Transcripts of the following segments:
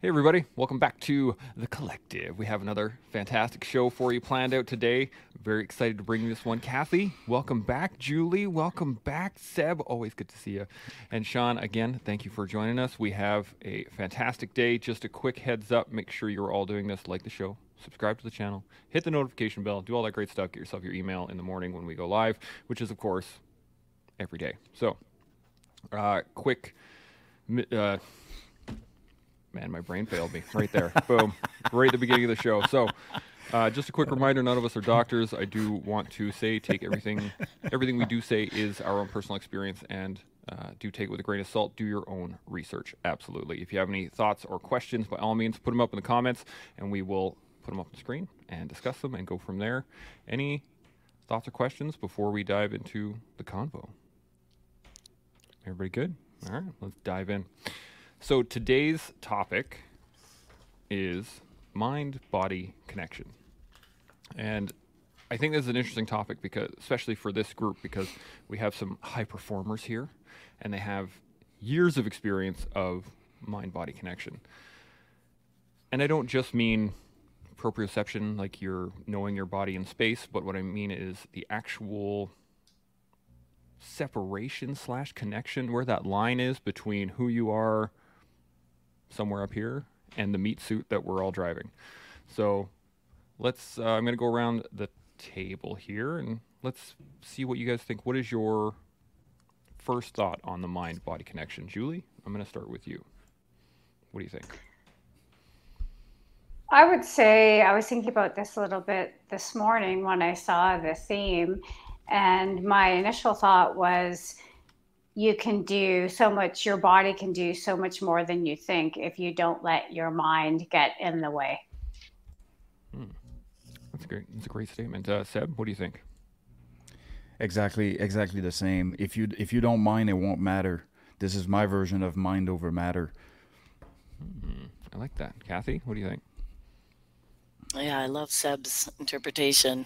Hey, everybody. Welcome back to The Collective. We have another fantastic show for you planned out today. Very excited to bring you this one. Kathy, welcome back. Julie, welcome back. Seb, always good to see you. And Shaun, again, thank you for joining us. We have a fantastic day. Just a quick heads up make sure you're all doing this, like the show, subscribe to the channel, hit the notification bell, do all that great stuff. Get yourself your email in the morning when we go live, which is, of course, every day. So, uh, quick. Uh, man, my brain failed me right there. Boom, right at the beginning of the show. So, uh, just a quick reminder: none of us are doctors. I do want to say, take everything, everything we do say is our own personal experience, and uh, do take it with a grain of salt. Do your own research, absolutely. If you have any thoughts or questions, by all means, put them up in the comments, and we will put them up on the screen and discuss them and go from there. Any thoughts or questions before we dive into the convo? Everybody good? All right, let's dive in. So today's topic is mind body connection. And I think this is an interesting topic because especially for this group because we have some high performers here and they have years of experience of mind body connection. And I don't just mean proprioception like you're knowing your body in space, but what I mean is the actual separation slash connection where that line is between who you are somewhere up here and the meat suit that we're all driving. So let's, uh, I'm going to go around the table here and let's see what you guys think. What is your first thought on the mind body connection? Julie, I'm going to start with you. What do you think? I would say I was thinking about this a little bit this morning when I saw the theme. And my initial thought was you can do so much, your body can do so much more than you think if you don't let your mind get in the way. Hmm. That's great. That's a great statement. Uh, Seb, what do you think? Exactly, exactly the same. If you if you don't mind, it won't matter. This is my version of mind over matter. Hmm. I like that. Kathy, what do you think? Yeah, I love Seb's interpretation.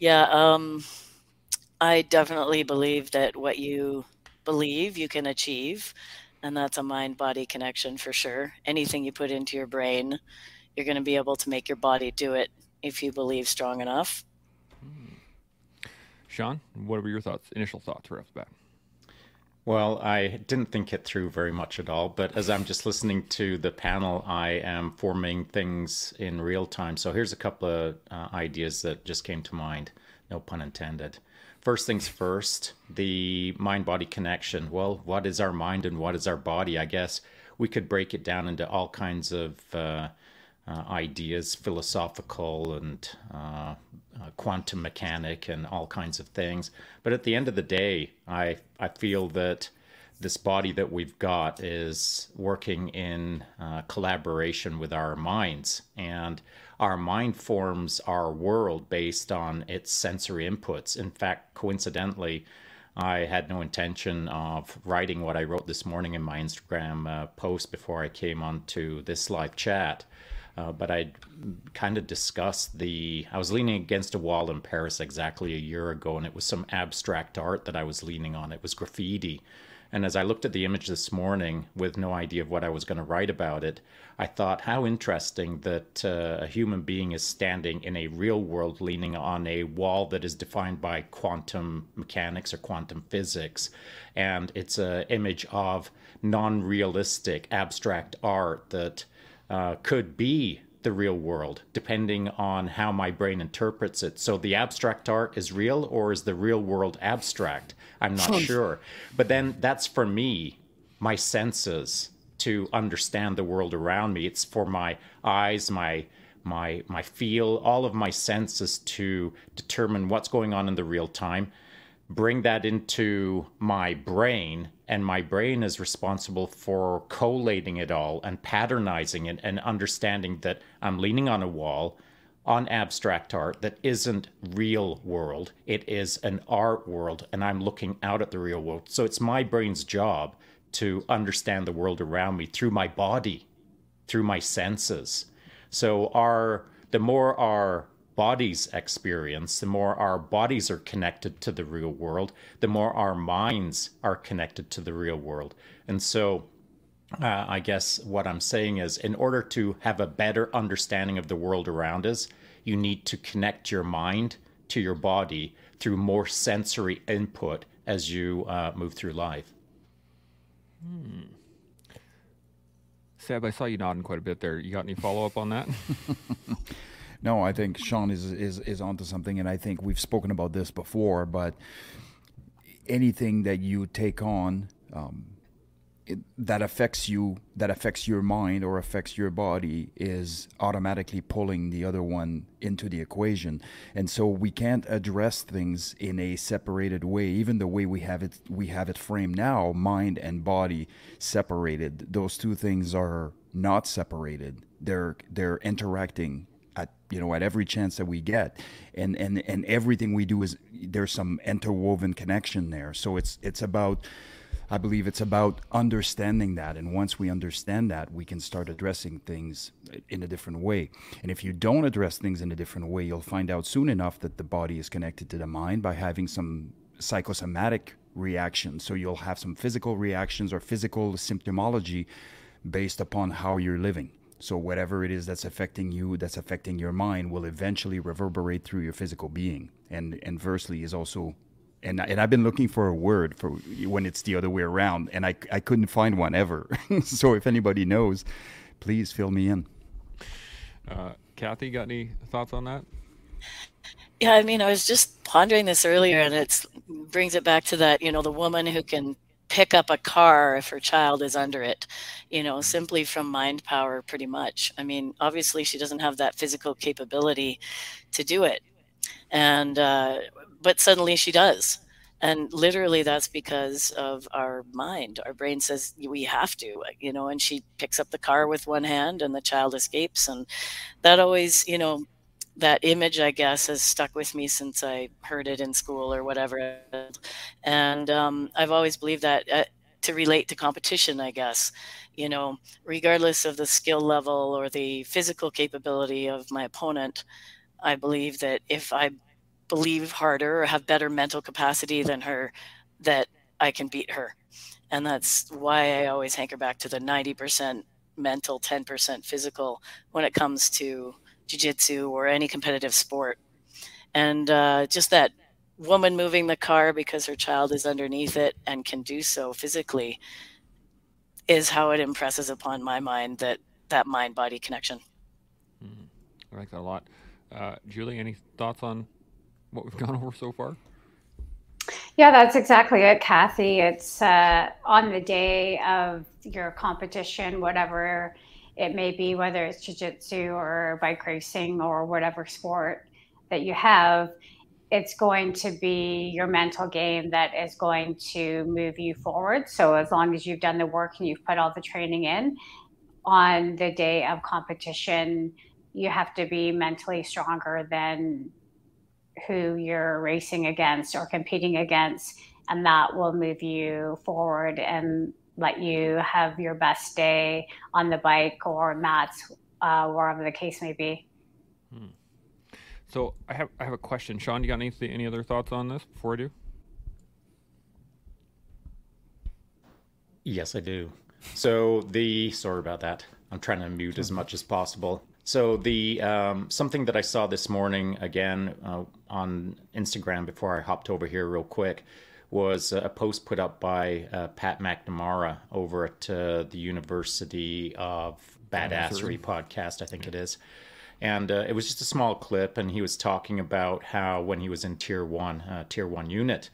Yeah, um, I definitely believe that what you believe you can achieve. And that's a mind body connection for sure. Anything you put into your brain, you're going to be able to make your body do it if you believe strong enough. Hmm. Shaun, what were your thoughts, initial thoughts right off the bat? Well, I didn't think it through very much at all, but as I'm just listening to the panel, I am forming things in real time. So here's a couple of uh, ideas that just came to mind, no pun intended first things first, the mind body connection. Well, what is our mind and what is our body? I guess we could break it down into all kinds of uh, uh, ideas, philosophical and uh, uh quantum mechanic and all kinds of things. But at the end of the day, I, I feel that this body that we've got is working in uh, collaboration with our minds. And our mind forms our world based on its sensory inputs. In fact, coincidentally, I had no intention of writing what I wrote this morning in my Instagram uh, post before I came onto this live chat. Uh, but I kind of discussed the. I was leaning against a wall in Paris exactly a year ago, and it was some abstract art that I was leaning on. It was graffiti. And as I looked at the image this morning with no idea of what I was going to write about it, I thought how interesting that uh, a human being is standing in a real world leaning on a wall that is defined by quantum mechanics or quantum physics. And it's an image of non realistic abstract art that uh, could be the real world, depending on how my brain interprets it. So the abstract art is real, or is the real world abstract? I'm not hmm. sure. But then that's for me, my senses to understand the world around me. It's for my eyes, my my my feel, all of my senses to determine what's going on in the real time bring that into my brain and my brain is responsible for collating it all and patternizing it and understanding that I'm leaning on a wall on abstract art that isn't real world. It is an art world and I'm looking out at the real world. So it's my brain's job to understand the world around me through my body through my senses. So our the more our bodies experience, the more our bodies are connected to the real world, the more our minds are connected to the real world. And so uh, I guess what I'm saying is, in order to have a better understanding of the world around us, you need to connect your mind to your body through more sensory input as you uh, move through life. Hmm. Seb, I saw you nodding quite a bit there. You got any follow up on that? no, I think Shaun is, is is onto something, and I think we've spoken about this before. But anything that you take on um, it, that affects you, that affects your mind or affects your body, is automatically pulling the other one into the equation. And so we can't address things in a separated way. Even the way we have it, we have it framed now, mind and body separated. Those two things are not separated. They're they're interacting at you know at every chance that we get and and and everything we do is there's some interwoven connection there so it's it's about I believe it's about understanding that. And once we understand that, we can start addressing things in a different way. And if you don't address things in a different way, you'll find out soon enough that the body is connected to the mind by having some psychosomatic reactions. So you'll have some physical reactions or physical symptomology based upon how you're living. So whatever it is that's affecting you, that's affecting your mind, will eventually reverberate through your physical being. And inversely is also and and I've been looking for a word for when it's the other way around, and I I couldn't find one ever. so if anybody knows, please fill me in. Uh, Kathy, got any thoughts on that? Yeah, I mean, I was just pondering this earlier, and it brings it back to that you know the woman who can pick up a car if her child is under it, you know, simply from mind power, pretty much. I mean, obviously, she doesn't have that physical capability to do it. And uh, but suddenly she does. And literally that's because of our mind. Our brain says we have to you know and she picks up the car with one hand and the child escapes. And that always you know that image i guess has stuck with me since i heard it in school or whatever. And um, i've always believed that uh, to relate to competition i guess. You know regardless of the skill level or the physical capability of my opponent i believe that if i believe harder or have better mental capacity than her that I can beat her. And that's why I always hanker back to the 90% mental, 10% physical when it comes to jiu-jitsu or any competitive sport. And uh, just that woman moving the car because her child is underneath it and can do so physically is how it impresses upon my mind that that mind body connection. Mm, I like that a lot. Uh, Julie, any thoughts on what we've gone over so far? Yeah, that's exactly it, Kathy. It's uh, on the day of your competition, whatever it may be, whether it's jiu-jitsu or bike racing or whatever sport that you have, it's going to be your mental game that is going to move you forward. So as long as you've done the work and you've put all the training in, on the day of competition, you have to be mentally stronger than who you're racing against or competing against, and that will move you forward and let you have your best day on the bike or mats, uh, wherever the case may be. Hmm. So I have I have a question, Shaun. Do You got any any other thoughts on this before I do? Yes, I do. So the sorry about that. I'm trying to mute as much as possible. So the um, something that I saw this morning again uh, on Instagram before I hopped over here real quick was a post put up by uh, Pat McNamara over at uh, the University of Badassery podcast, I think yeah. it is. And uh, it was just a small clip, and he was talking about how when he was in Tier One, uh, Tier One unit,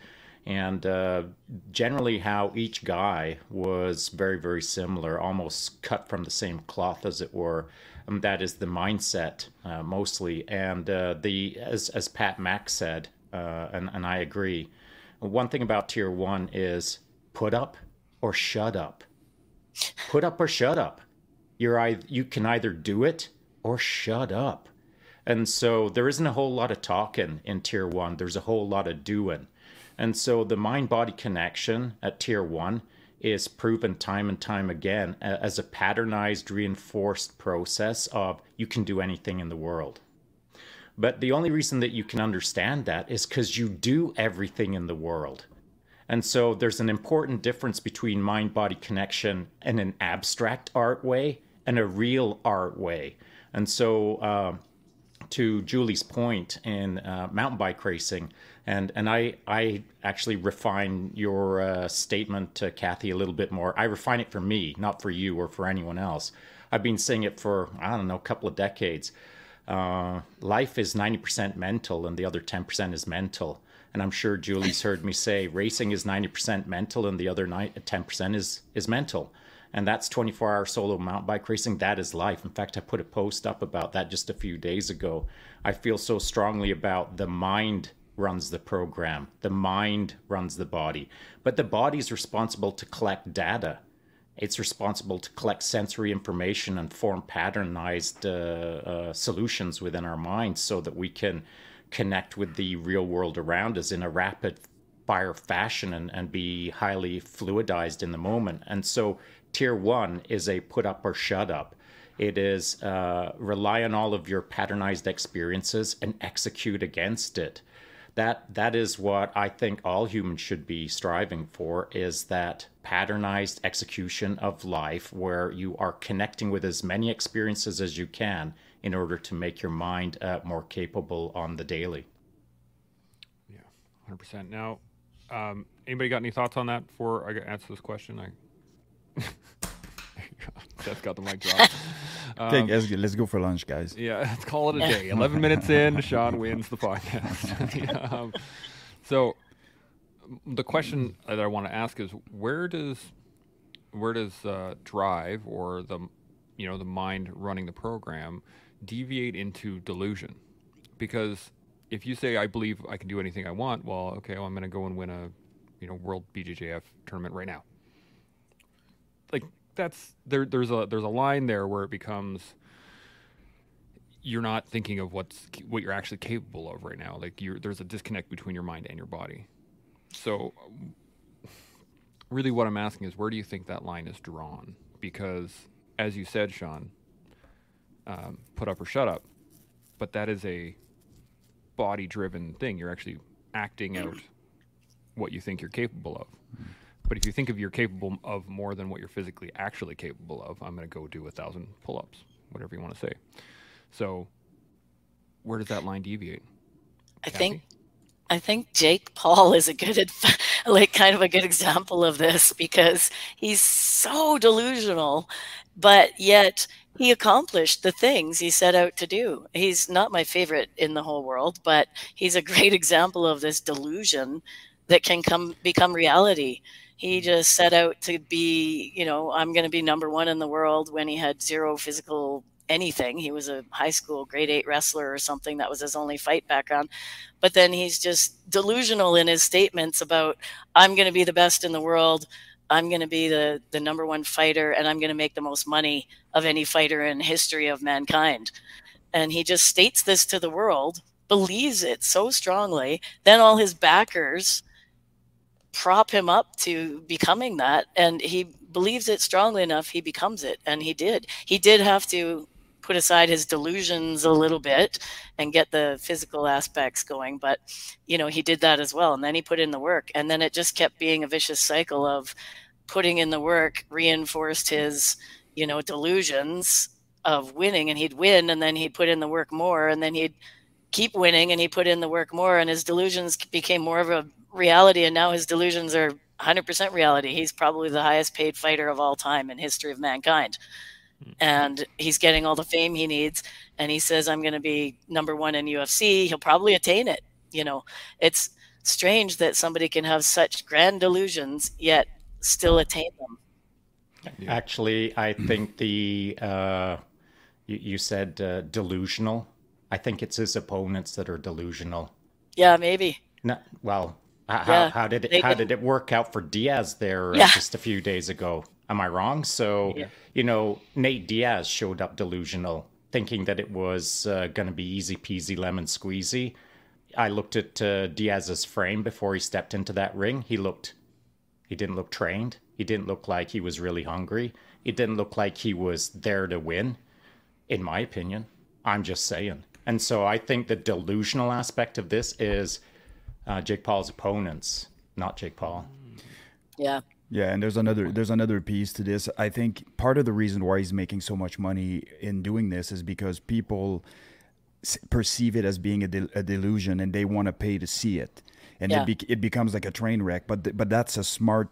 and uh, generally how each guy was very, very similar, almost cut from the same cloth, as it were um, that is the mindset uh, mostly. And uh, the as as Pat Mack said, uh, and and I agree. One thing about Tier One is put up or shut up. Put up or shut up. You're either, you can either do it or shut up. And so there isn't a whole lot of talking in Tier One. There's a whole lot of doing. And so the mind body connection at Tier One is proven time and time again as a patternized, reinforced process of you can do anything in the world. But the only reason that you can understand that is because you do everything in the world. And so there's an important difference between mind body connection in an abstract art way and a real art way. And so, uh, to Julie's point in uh, mountain bike racing, and and I I actually refine your uh, statement to Kathy a little bit more. I refine it for me, not for you or for anyone else. I've been saying it for I don't know a couple of decades. Uh, life is ninety percent mental, and the other ten percent is mental. And I'm sure Julie's heard me say racing is 90% mental and the other 10% is, is mental. And that's 24 hour solo mountain bike racing. That is life. In fact, I put a post up about that just a few days ago. I feel so strongly about the mind runs the program, the mind runs the body. But the body is responsible to collect data. It's responsible to collect sensory information and form patternized uh, uh, solutions within our minds so that we can connect with the real world around us in a rapid fire fashion and, and be highly fluidized in the moment. And so tier one is a put up or shut up. It is uh, rely on all of your patternized experiences and execute against it. That that is what I think all humans should be striving for is that patternized execution of life where you are connecting with as many experiences as you can in order to make your mind uh, more capable on the daily. Yeah, hundred percent. Now, um, anybody got any thoughts on that before I answer this question? I Seth's got the mic drop. Um, okay, let's, let's go for lunch, guys. Yeah, let's call it a day. Eleven minutes in, Sean wins the podcast. um, so, the question that I want to ask is, where does where does uh, drive or the you know the mind running the program deviate into delusion because if you say I believe I can do anything I want, well, okay, well, I'm going to go and win a you know world BJJF tournament right now. Like that's there. There's a there's a line there where it becomes you're not thinking of what's what you're actually capable of right now. Like you there's a disconnect between your mind and your body. So really, what I'm asking is where do you think that line is drawn? Because as you said, Shaun, um, put up or shut up, but that is a body driven thing. You're actually acting out what you think you're capable of. But if you think of you're capable of more than what you're physically actually capable of, I'm going to go do a thousand pull ups, whatever you want to say. So, where does that line deviate? I Kathy? think. I think Jake Paul is a good, like, kind of a good example of this because he's so delusional, but yet he accomplished the things he set out to do. He's not my favorite in the whole world, but he's a great example of this delusion that can come become reality. He mm-hmm. just set out to be, you know, I'm going to be number 1 in the world when he had zero physical anything. He was a high school grade 8 wrestler or something that was his only fight background. But then he's just delusional in his statements about I'm going to be the best in the world. I'm going to be the the number one fighter and I'm going to make the most money of any fighter in history of mankind. And he just states this to the world, believes it so strongly. Then all his backers prop him up to becoming that and he believes it strongly enough he becomes it and he did. He did have to put aside his delusions a little bit and get the physical aspects going but you know he did that as well and then he put in the work and then it just kept being a vicious cycle of putting in the work reinforced his you know delusions of winning and he'd win and then he'd put in the work more and then he'd keep winning and he put in the work more and his delusions became more of a reality and now his delusions are 100% reality. He's probably the highest paid fighter of all time in history of mankind. And he's getting all the fame he needs and he says i'm going to be number one in ufc he'll probably attain it. You know it's strange that somebody can have such grand delusions yet still attain them. Actually i think the uh, you, you, said uh, delusional. I think it's his opponents that are delusional. Yeah maybe. No, well how, yeah, how did it how did it work out for diaz there uh, yeah. just a few days ago Am I wrong? So, yeah. you know, Nate Diaz showed up delusional, thinking that it was uh, going to be easy peasy lemon squeezy. I looked at uh, Diaz's frame before he stepped into that ring. He looked, he didn't look trained. He didn't look like he was really hungry. It didn't look like he was there to win, in my opinion. I'm just saying. And so I think the delusional aspect of this is uh, Jake Paul's opponents, not Jake Paul. Yeah. Yeah, and there's another there's another piece to this. I think part of the reason why he's making so much money in doing this is because people perceive it as being a, de- a delusion and they want to pay to see it, and yeah. it, be- it becomes like a train wreck. But th- but that's a smart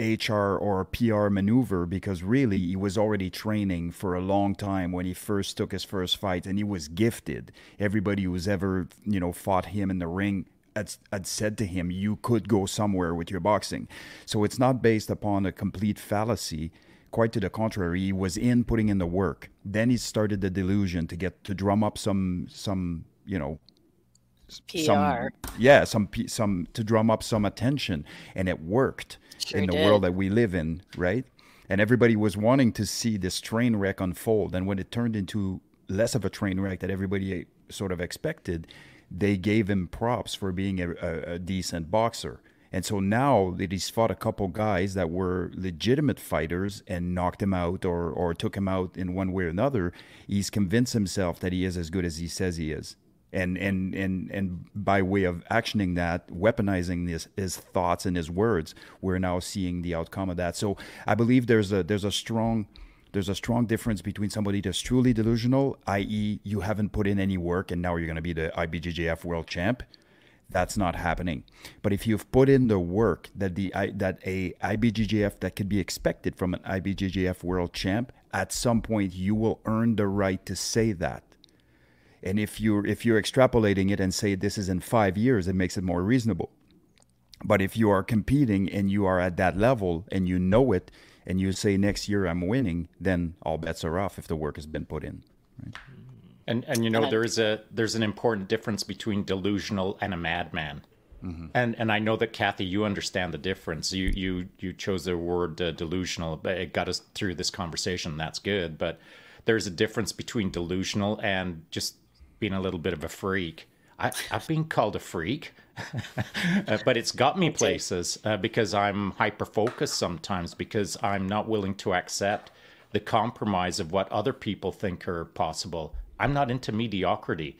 HR or PR maneuver because really he was already training for a long time when he first took his first fight and he was gifted. Everybody who's ever you know fought him in the ring had, had said to him, you could go somewhere with your boxing. So it's not based upon a complete fallacy. Quite to the contrary, he was in putting in the work. Then he started the delusion to get to drum up some some you know PR. Some, yeah, some some to drum up some attention, and it worked sure in the did. world that we live in, right? And everybody was wanting to see this train wreck unfold. And when it turned into less of a train wreck that everybody eh, sort of expected, they gave him props for being a, a, a decent boxer. And so now that he's fought a couple guys that were legitimate fighters and knocked him out or, or took him out in one way or another, he's convinced himself that he is as good as he says he is. And and and and by way of actioning that, weaponizing his, his thoughts and his words, we're now seeing the outcome of that. So I believe there's a there's a strong there's a strong difference between somebody that's truly delusional, i.e., you haven't put in any work and now you're going to be the IBJJF world champ. That's not happening. But if you've put in the work that the that a IBJJF that could be expected from an IBJJF world champ, at some point you will earn the right to say that. And if you're if you're extrapolating it and say this is in five years, it makes it more reasonable. But if you are competing and you are at that level and you know it, and you say next year I'm winning, then all bets are off if the work has been put in. Right? And and you know there is a there's an important difference between delusional and a madman. Mm-hmm. And and I know that Kathy, you understand the difference. You you you chose the word uh, delusional, but it got us through this conversation. That's good, but there's a difference between delusional and just being a little bit of a freak. I, I've been called a freak. Uh, but it's got me places uh, because I'm hyper focused sometimes because I'm not willing to accept the compromise of what other people think are possible. I'm not into mediocrity.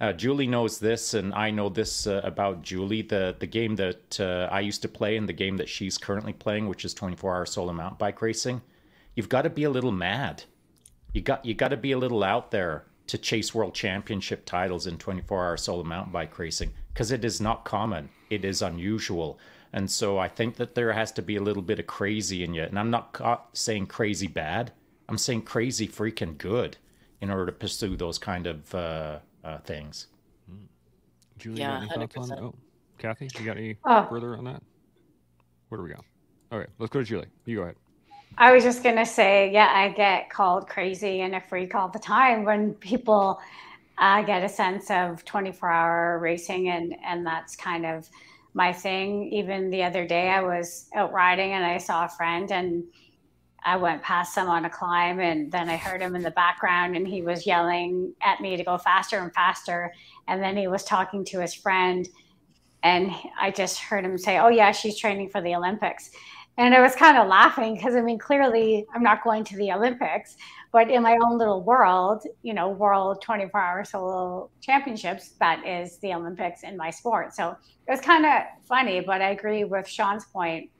Uh, Julie knows this, and I know this uh, about Julie. The the game that uh, I used to play and the game that she's currently playing, which is 24 hour solo mountain bike racing, you've got to be a little mad. You got you got to be a little out there to chase world championship titles in 24 hour solo mountain bike racing because it is not common. It is unusual. And so I think that there has to be a little bit of crazy in you. And I'm not ca- saying crazy bad, I'm saying crazy freaking good in order to pursue those kind of uh, uh, things. Hmm. Julie, yeah, any 100%. thoughts on Oh, Kathy, you got any oh. further on that? Where do we go? All right, let's go to Julie. You go ahead. I was just gonna say, yeah, I get called crazy and a freak all the time when people uh, get a sense of 24-hour racing, and and that's kind of my thing. Even the other day, I was out riding and I saw a friend, and I went past them on a climb, and then I heard him in the background, and he was yelling at me to go faster and faster, and then he was talking to his friend, and I just heard him say, "Oh yeah, she's training for the Olympics." And I was kind of laughing because I mean, clearly I'm not going to the Olympics, but in my own little world, you know, world 24 hour solo championships, that is the Olympics in my sport. So it was kind of funny, but I agree with Shaun's point.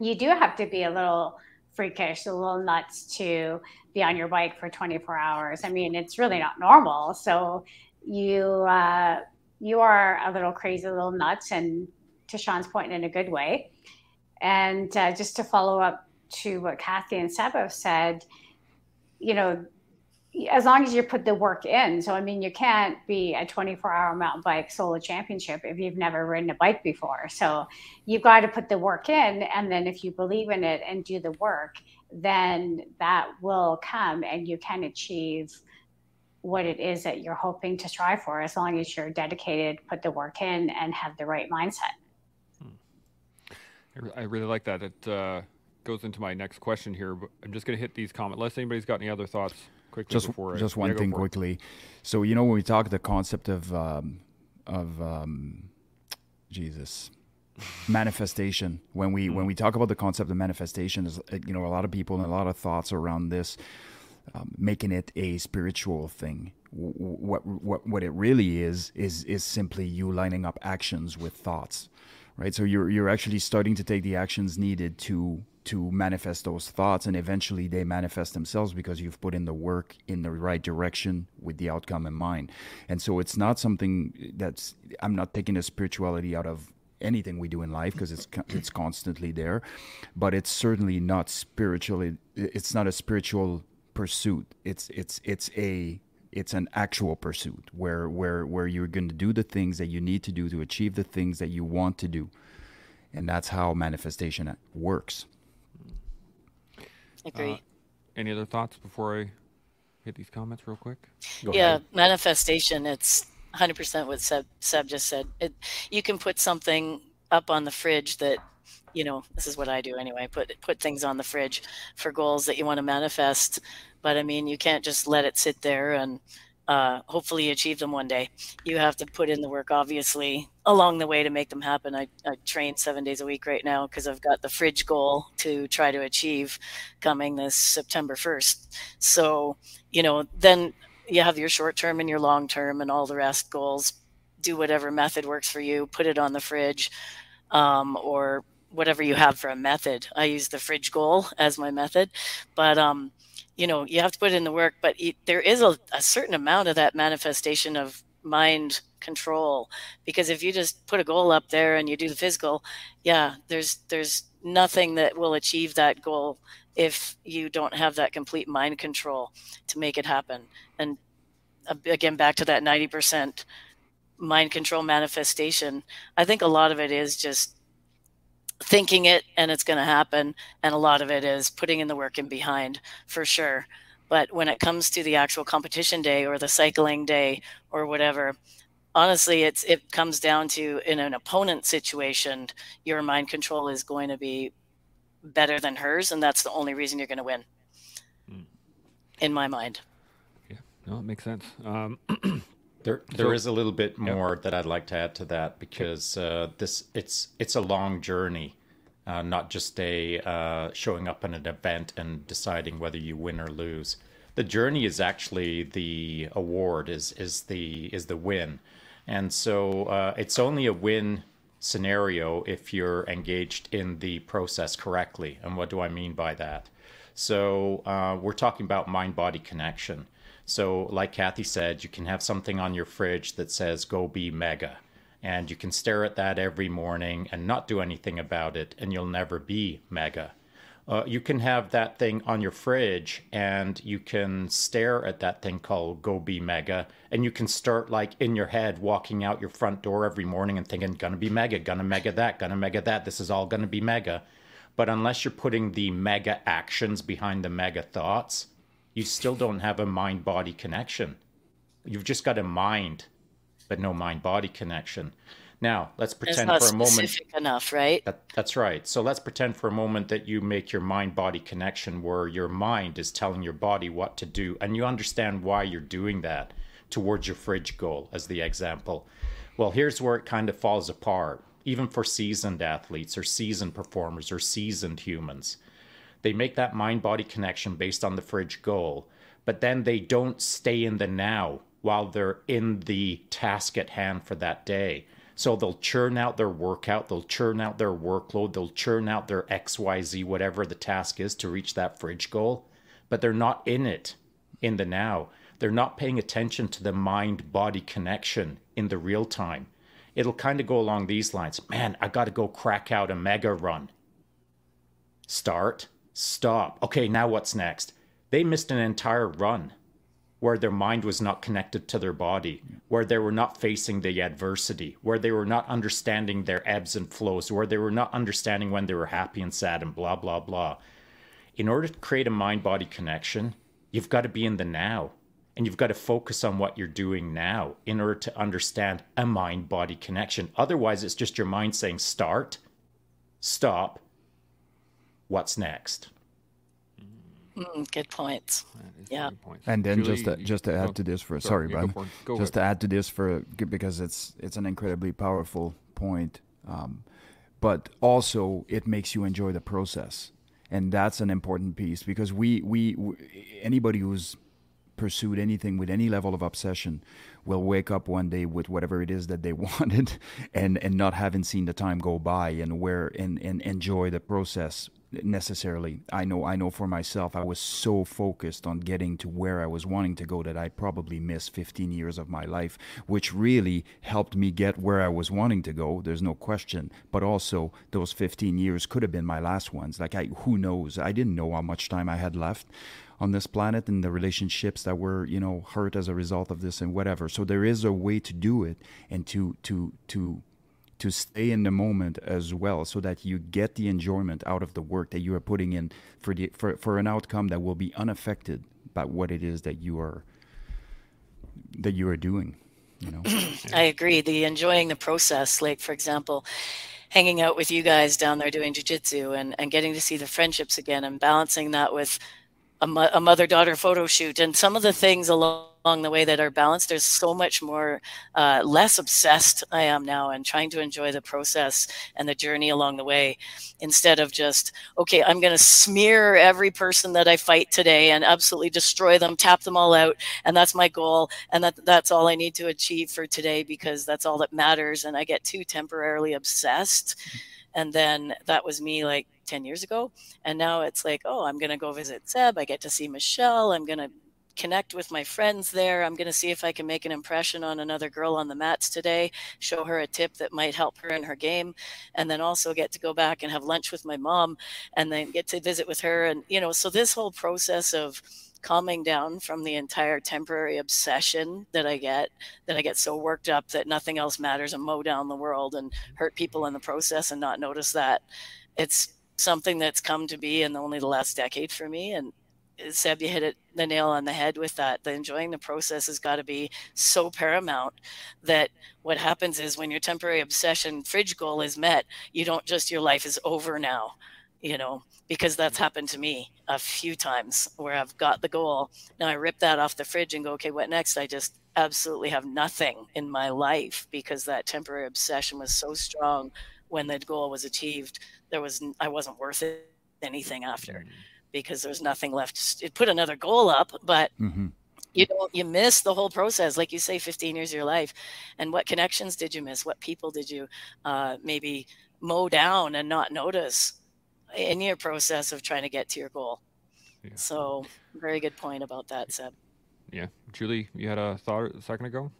You do have to be a little freakish, a little nuts to be on your bike for 24 hours. I mean, it's really not normal. So you, uh, you are a little crazy, a little nuts, and to Shaun's point, in a good way. And uh, just to follow up to what Kathy and Sabo said, you know, as long as you put the work in. So, I mean, you can't be a 24 hour mountain bike solo championship if you've never ridden a bike before. So, you've got to put the work in. And then, if you believe in it and do the work, then that will come and you can achieve what it is that you're hoping to strive for as long as you're dedicated, put the work in, and have the right mindset. I really like that. It uh, goes into my next question here, but I'm just going to hit these comments. Unless anybody's got any other thoughts quickly just, before Just one thing quickly. It. So, you know, when we talk the concept of, um, of um, Jesus, manifestation when we when we talk about the concept of manifestation is you know a lot of people and a lot of thoughts around this um, making it a spiritual thing what what what it really is is is simply you lining up actions with thoughts right? So you're you're actually starting to take the actions needed to to manifest those thoughts and eventually they manifest themselves because you've put in the work in the right direction with the outcome in mind. And so it's not something that's i'm not taking the spirituality out of anything we do in life because it's it's constantly there but it's certainly not spiritually it's not a spiritual pursuit. It's it's it's a it's an actual pursuit where where where you're going to do the things that you need to do to achieve the things that you want to do. And that's how manifestation works Agree. Uh, any other thoughts before I hit these comments real quick? Go yeah, ahead. manifestation. It's 100% what Seb, Seb just said. It, you can put something up on the fridge that, you know, this is what I do anyway. Put put things on the fridge for goals that you want to manifest. But I mean, you can't just let it sit there and uh, hopefully achieve them one day. You have to put in the work, obviously, along the way to make them happen. I, I train seven days a week right now because I've got the fridge goal to try to achieve coming this September 1st. So, you know, then you have your short term and your long term and all the rest goals. Do whatever method works for you, put it on the fridge um, or whatever you have for a method. I use the fridge goal as my method, but um, you know you have to put in the work but there is a, a certain amount of that manifestation of mind control because if you just put a goal up there and you do the physical yeah there's there's nothing that will achieve that goal if you don't have that complete mind control to make it happen. And uh, again back to that 90% mind control manifestation i think a lot of it is just thinking it and it's going to happen and a lot of it is putting in the work and behind for sure. But when it comes to the actual competition day or the cycling day or whatever honestly it's it comes down to in an opponent situation your mind control is going to be better than hers and that's the only reason you're going to win. Mm. in my mind. Yeah. No it makes sense. Um, There, there so, is a little bit more yeah. that I'd like to add to that because uh, this it's it's a long journey, uh, not just a uh, showing up in an event and deciding whether you win or lose. The journey is actually the award is is the is the win, and so uh, it's only a win scenario if you're engaged in the process correctly. And what do I mean by that? So uh, we're talking about mind body connection. So, like Kathy said, you can have something on your fridge that says "Go be mega," and you can stare at that every morning and not do anything about it, and you'll never be mega. Uh, you can have that thing on your fridge and you can stare at that thing called Go Be Mega, and you can start like in your head walking out your front door every morning and thinking, gonna be mega, gonna mega that, gonna mega that, this is all gonna be mega. But unless you're putting the mega actions behind the mega thoughts, you still don't have a mind body connection. You've just got a mind, but no mind body connection. Now, let's pretend for a moment. enough, right? That, that's right. So let's pretend for a moment that you make your mind body connection where your mind is telling your body what to do, and you understand why you're doing that towards your fridge goal, as the example. Well, here's where it kind of falls apart, even for seasoned athletes or seasoned performers or seasoned humans. They make that mind body connection based on the fridge goal, but then they don't stay in the now while they're in the task at hand for that day. So they'll churn out their workout, they'll churn out their workload, they'll churn out their XYZ, whatever the task is to reach that fridge goal, but they're not in it in the now. They're not paying attention to the mind body connection in the real time. It'll kind of go along these lines Man, I got to go crack out a mega run. Start, Stop. Okay, now what's next? They missed an entire run where their mind was not connected to their body, where they were not facing the adversity, where they were not understanding their ebbs and flows, where they were not understanding when they were happy and sad and blah, blah, blah. In order to create a mind body connection, you've got to be in the now and you've got to focus on what you're doing now in order to understand a mind body connection. Otherwise, it's just your mind saying start, stop, what's next. Mm, good points. Yeah. Points. And then Julie, just to, just to add to this for sorry, Brian, just to add to this for because it's it's an incredibly powerful point, um, but also it makes you enjoy the process, and that's an important piece because we we, we anybody who's pursued anything with any level of obsession will wake up one day with whatever it is that they wanted and and not having seen the time go by and where and, and enjoy the process necessarily. I know I know for myself I was so focused on getting to where I was wanting to go that I probably missed 15 years of my life, which really helped me get where I was wanting to go. There's no question, but also those 15 years could have been my last ones. Like I who knows? I didn't know how much time I had left on this planet and the relationships that were you know hurt as a result of this and whatever so there is a way to do it and to to to to stay in the moment as well so that you get the enjoyment out of the work that you are putting in for the for, for an outcome that will be unaffected by what it is that you are that you are doing you know? I agree. The enjoying the process like for example hanging out with you guys down there doing jiu-jitsu and, and getting to see the friendships again and balancing that with a, mo- a mother daughter photo shoot and some of the things along along the way that are balanced there's so much more uh, less obsessed i am now and trying to enjoy the process and the journey along the way instead of just okay i'm going to smear every person that i fight today and absolutely destroy them tap them all out and that's my goal and that that's all i need to achieve for today because that's all that matters and i get too temporarily obsessed. And then that was me like 10 years ago and now it's like oh i'm going to go visit seb i get to see michelle i'm going to connect with my friends there. I'm going to see if I can make an impression on another girl on the mats today, show her a tip that might help her in her game, and then also get to go back and have lunch with my mom and then get to visit with her. And, you know, so this whole process of, calming down from the entire temporary obsession that I get, that I get so worked up that nothing else matters and mow down the world and hurt people in the process and not notice that. It's something that's come to be in only the last decade for me. And Seb, you hit it the nail on the head with that. The enjoying the process has got to be so paramount that what happens is when your temporary obsession fridge goal is met, you don't just your life is over now, you know, because that's mm-hmm. happened to me a few times where I've got the goal. Now I rip that off the fridge and go, okay, what next? I just absolutely have nothing in my life because that temporary obsession was so strong when the goal was achieved. There was I wasn't worth it anything after. Because there's nothing left. It put another goal up, but mm-hmm. you don't you miss the whole process, like you say, 15 years of your life. And what connections did you miss? What people did you uh, maybe mow down and not notice in your process of trying to get to your goal? Yeah. So, very good point about that, Seb. Yeah, Julie, you had a thought a second ago.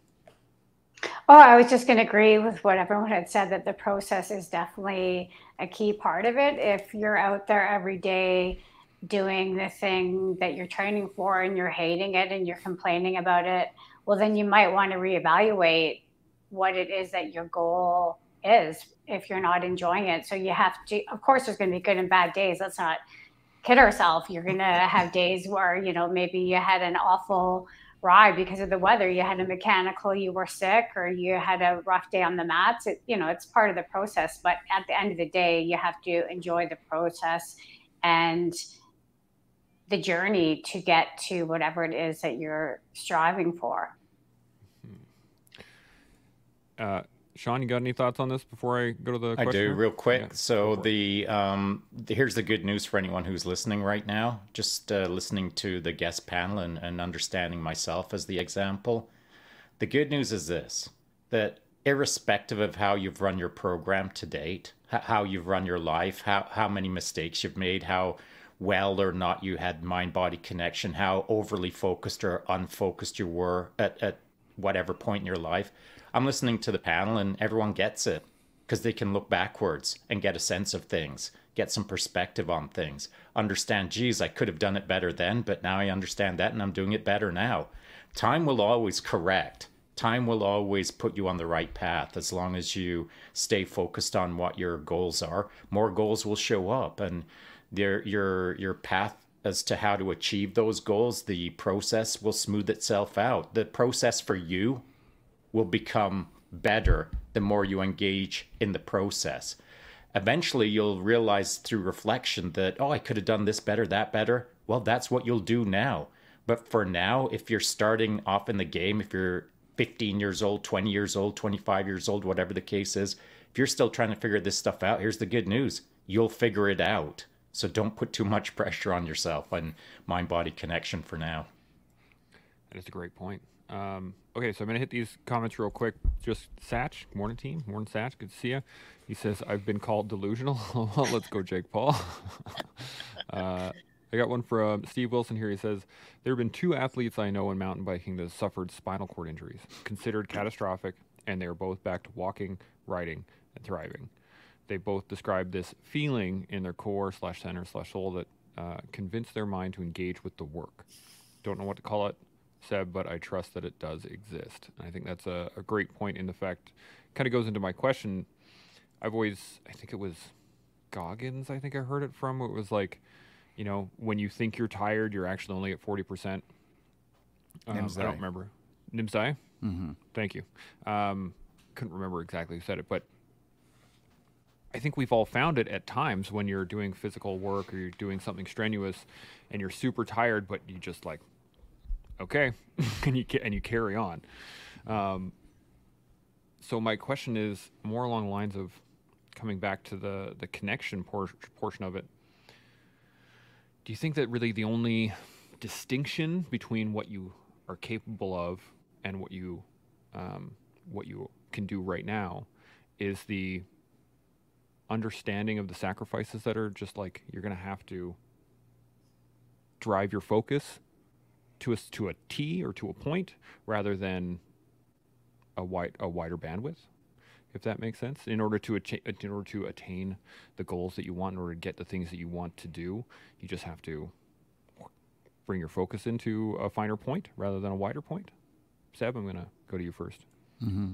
Oh, I was just going to agree with what everyone had said that the process is definitely a key part of it. If you're out there every day doing the thing that you're training for and you're hating it and you're complaining about it, well, then you might want to reevaluate what it is that your goal is if you're not enjoying it. So you have to, of course, there's going to be good and bad days. Let's not kid ourselves. You're going to have days where, you know, maybe you had an awful ride because of the weather. You had a mechanical, you were sick, or you had a rough day on the mats. It, you know, it's part of the process. But at the end of the day, you have to enjoy the process and the journey to get to whatever it is that you're striving for. Uh, Shaun, you got any thoughts on this before I go to the? I do, real quick. Yeah, so the um, the, here's the good news for anyone who's listening right now. Just uh, listening to the guest panel and, and understanding myself as the example. The good news is this: that irrespective of how you've run your program to date, how you've run your life, how how many mistakes you've made, how well or not you had mind body connection, how overly focused or unfocused you were at, at whatever point in your life. I'm listening to the panel and everyone gets it because they can look backwards and get a sense of things, get some perspective on things, understand, geez, I could have done it better then, but now I understand that and I'm doing it better now. Time will always correct. Time will always put you on the right path as long as you stay focused on what your goals are. More goals will show up. And your your your path as to how to achieve those goals the process will smooth itself out. The process for you will become better the more you engage in the process. Eventually you'll realize through reflection that oh i could have done this better that better. Well that's what you'll do now. But for now if you're starting off in the game if you're 15 years old 20 years old 25 years old whatever the case is if you're still trying to figure this stuff out here's the good news. You'll figure it out so don't put too much pressure on yourself on mind body connection for now. That is a great point. Um, okay, so I'm gonna hit these comments real quick. Just Satch, morning team, morning Satch, good to see you. He says I've been called delusional. well, let's go, Jake Paul. uh, I got one from Steve Wilson here. He says there have been two athletes I know in mountain biking that suffered spinal cord injuries, considered catastrophic, and they are both back to walking, riding, and thriving. They both describe this feeling in their core slash center slash soul that uh, convinced their mind to engage with the work. Don't know what to call it, Seb, but I trust that it does exist. And I think that's a, a great point in the fact, kind of goes into my question. I've always, I think it was Goggins, I think I heard it from. It was like, you know, when you think you're tired, you're actually only at 40%. Um, I don't remember. Nimzai? Mm-hmm. Thank you. Um, couldn't remember exactly who said it, but I think we've all found it at times when you're doing physical work or you're doing something strenuous and you're super tired, but you just like, okay, and you and you carry on. Um, so my question is more along the lines of coming back to the the connection por- portion of it. Do you think that really the only distinction between what you are capable of and what you um, what you can do right now is the understanding of the sacrifices that are just like you're going to have to drive your focus to a to a T or to a point rather than a wide a wider bandwidth if that makes sense. In order to acha- in order to attain the goals that you want in order to get the things that you want to do you just have to bring your focus into a finer point rather than a wider point. Seb i'm going to go to you 1st mm-hmm.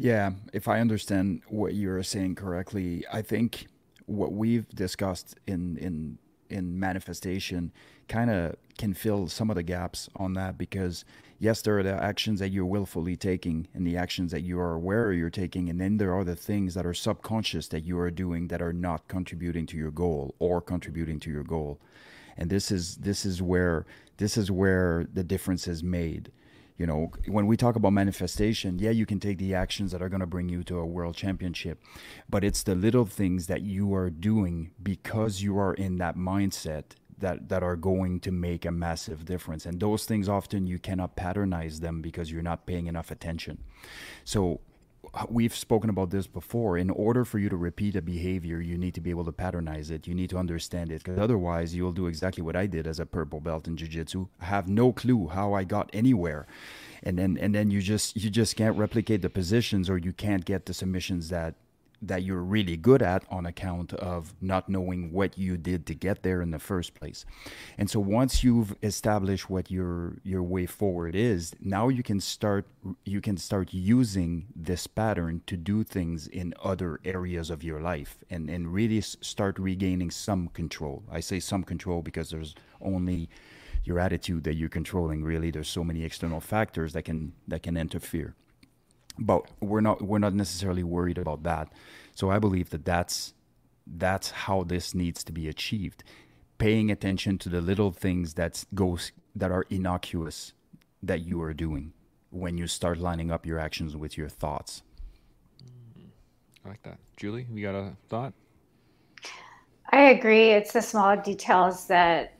Yeah if i understand what you're saying correctly i think what we've discussed in in in manifestation kind of can fill some of the gaps on that because yes there are the actions that you're willfully taking and the actions that you are aware you're taking and then there are the things that are subconscious that you are doing that are not contributing to your goal or contributing to your goal. And this is this is where this is where the difference is made you know when we talk about manifestation yeah you can take the actions that are going to bring you to a world championship but it's the little things that you are doing because you are in that mindset that that are going to make a massive difference and those things often you cannot patternize them because you're not paying enough attention. So we've spoken about this before. In order for you to repeat a behavior, you need to be able to patternize it. You need to understand it, because otherwise, you'll do exactly what I did as a purple belt in jiu-jitsu. I have no clue how I got anywhere, and then and then you just you just can't replicate the positions, or you can't get the submissions that that you're really good at on account of not knowing what you did to get there in the first place. And so once you've established what your your way forward is, now you can start you can start using this pattern to do things in other areas of your life and and really start regaining some control. I say some control because there's only your attitude that you're controlling really there's so many external factors that can that can interfere but we're not we're not necessarily worried about that. So I believe that that's that's how this needs to be achieved. Paying attention to the little things that goes that are innocuous that you are doing when you start lining up your actions with your thoughts. Mm-hmm. I like that. Julie, you got a thought? I agree. It's the small details that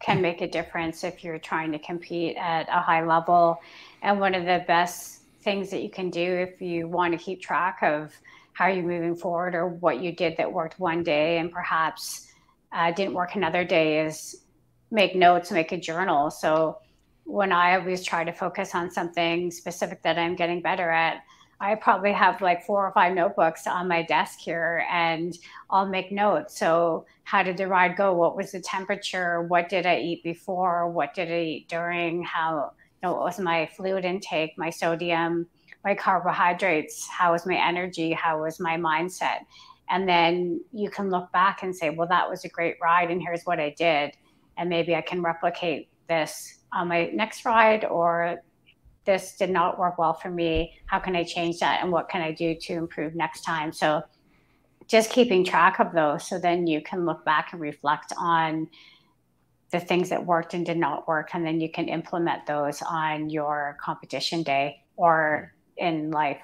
can make a difference if you're trying to compete at a high level. And one of the best things that you can do if you want to keep track of how you're moving forward or what you did that worked one day and perhaps uh, didn't work another day is make notes, make a journal. So when I always try to focus on something specific that I'm getting better at, I probably have like four or five notebooks on my desk here and I'll make notes. So, how did the ride go? What was the temperature? What did I eat before? What did I eat during? How know, what was my fluid intake, my sodium, my carbohydrates, how was my energy, how was my mindset. And then you can look back and say, well, that was a great ride, and here's what I did. And maybe I can replicate this on my next ride, or this did not work well for me. How can I change that? And what can I do to improve next time? So just keeping track of those so then you can look back and reflect on the things that worked and did not work, and then you can implement those on your competition day or mm. in life.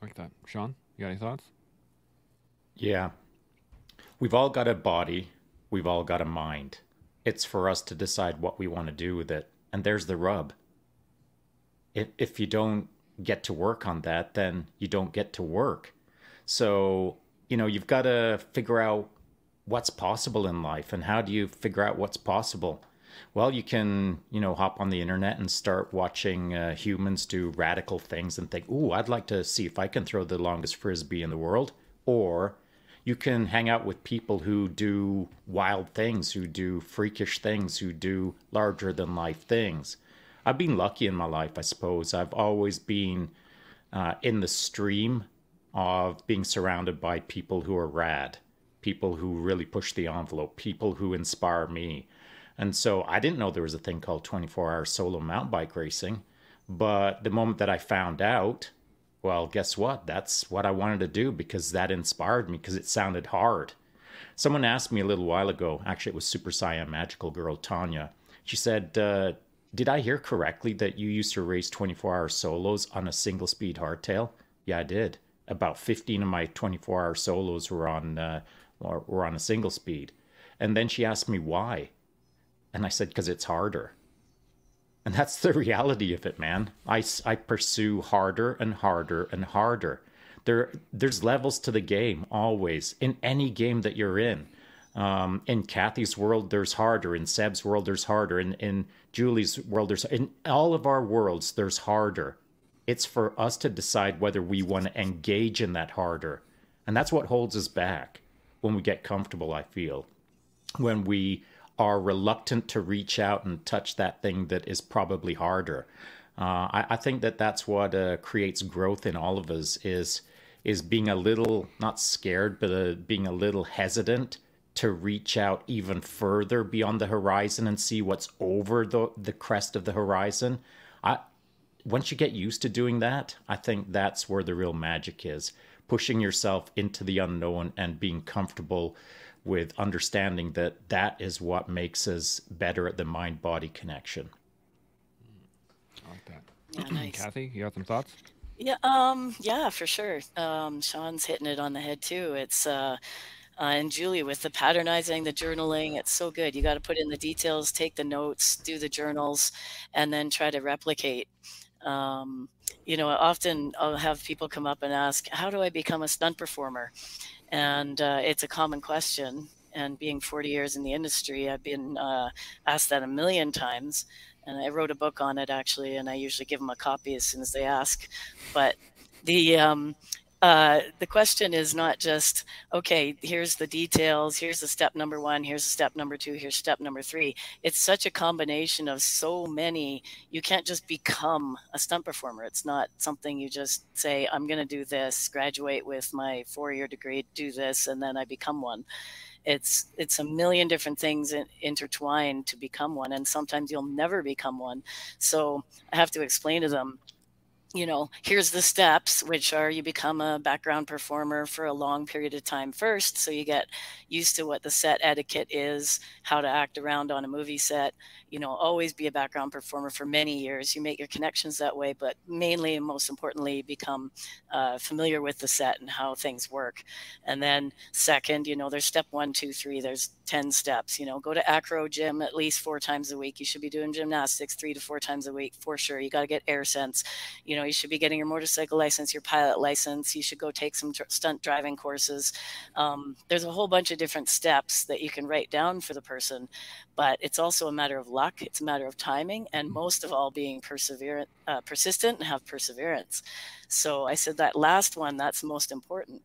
like that. Shaun, you got any thoughts? Yeah. We've all got a body, we've all got a mind. It's for us to decide what we want to do with it. And there's the rub. If, if you don't get to work on that, then you don't get to work. So, you know, you've got to figure out what's possible in life and how do you figure out what's possible? Well, you can, you know, hop on the internet and start watching uh, humans do radical things and think, ooh, I'd like to see if I can throw the longest frisbee in the world. Or you can hang out with people who do wild things, who do freakish things, who do larger than life things. I've been lucky in my life, I suppose. I've always been uh, in the stream of being surrounded by people who are rad, people who really push the envelope, people who inspire me. And so I didn't know there was a thing called 24 hour solo mountain bike racing. But the moment that I found out, well, guess what? That's what I wanted to do because that inspired me because it sounded hard. Someone asked me a little while ago, actually, it was Super Saiyan Magical Girl Tanya. She said, uh, Did I hear correctly that you used to race 24 hour solos on a single speed hardtail? Yeah, I did. About 15 of my 24 hour solos were on, uh, were on a single speed. And then she asked me why. And I said, because it's harder. And that's the reality of it, man. I, I pursue harder and harder and harder. There, there's levels to the game always in any game that you're in. Um, in Kathy's world, there's harder. In Seb's world, there's harder. In, in Julie's world, there's in all of our worlds, there's harder. It's for us to decide whether we want to engage in that harder, and that's what holds us back when we get comfortable. I feel when we are reluctant to reach out and touch that thing that is probably harder. Uh, I, I, think that that's what uh, creates growth in all of us is is being a little not scared, but uh, being a little hesitant to reach out even further beyond the horizon and see what's over the the crest of the horizon. I once you get used to doing that, I think that's where the real magic is. Pushing yourself into the unknown and being comfortable with understanding that that is what makes us better at the mind body connection. I like that. Yeah, nice. Kathy, you got some thoughts? Yeah, um, yeah, for sure. Um, Shaun's hitting it on the head too. It's uh, uh, and Julie with the patternizing, the journaling, it's so good. You got to put in the details, take the notes, do the journals, and then try to replicate. Um, you know, often I'll have people come up and ask, "How do I become a stunt performer?" and uh, it's a common question. And being 40 years in the industry, I've been uh, asked that a million times. And I wrote a book on it actually, and I usually give them a copy as soon as they ask. But the um, uh, the question is not just okay here's the details here's the step number one here's the step number two here's step number three. It's such a combination of so many. You can't just become a stunt performer. It's not something you just say i'm going to do this graduate with my four year degree do this and then i become one. It's it's a million different things in, intertwined to become one and sometimes you'll never become one. So i have to explain to them you know, here's the steps, which are you become a background performer for a long period of time first. So you get used to what the set etiquette is, how to act around on a movie set, you know, always be a background performer for many years. You make your connections that way, but mainly and most importantly, become uh, familiar with the set and how things work. And then, second, you know, there's step one, two, three, there's 10 steps. You know, go to acro gym at least four times a week. You should be doing gymnastics three to four times a week for sure. You got to get air sense. You know, you should be getting your motorcycle license, your pilot license. You should go take some stunt driving courses. Um, there's a whole bunch of different steps that you can write down for the person, but it's also a matter of luck. It's a matter of timing, and mm-hmm. most of all, being perseverant, uh, persistent, and have perseverance. So I said that last one. That's most important.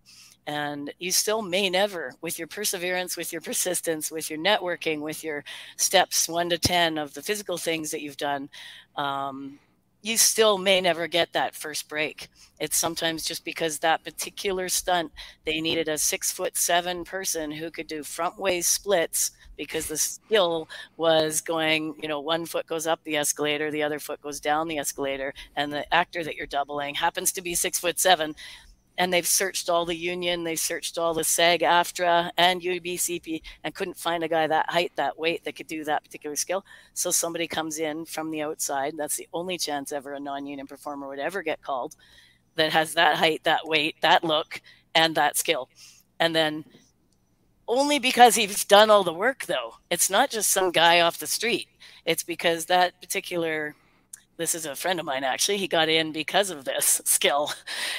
And you still may never, with your perseverance, with your persistence, with your networking, with your steps one to 10 of the physical things that you've done, um, you still may never get that first break. It's sometimes just because that particular stunt, they needed a six foot seven person who could do front way splits because the skill was going, you know, one foot goes up the escalator, the other foot goes down the escalator, and the actor that you're doubling happens to be six foot seven and they've searched all the union, they searched all the SAG, AFTRA, and UBCP, and couldn't find a guy that height, that weight that could do that particular skill. So somebody comes in from the outside. That's the only chance ever a non-union performer would ever get called that has that height, that weight, that look, and that skill. And then only because he's done all the work though it's not just some guy off the street it's because that particular this is a friend of mine actually. He got in because of this skill.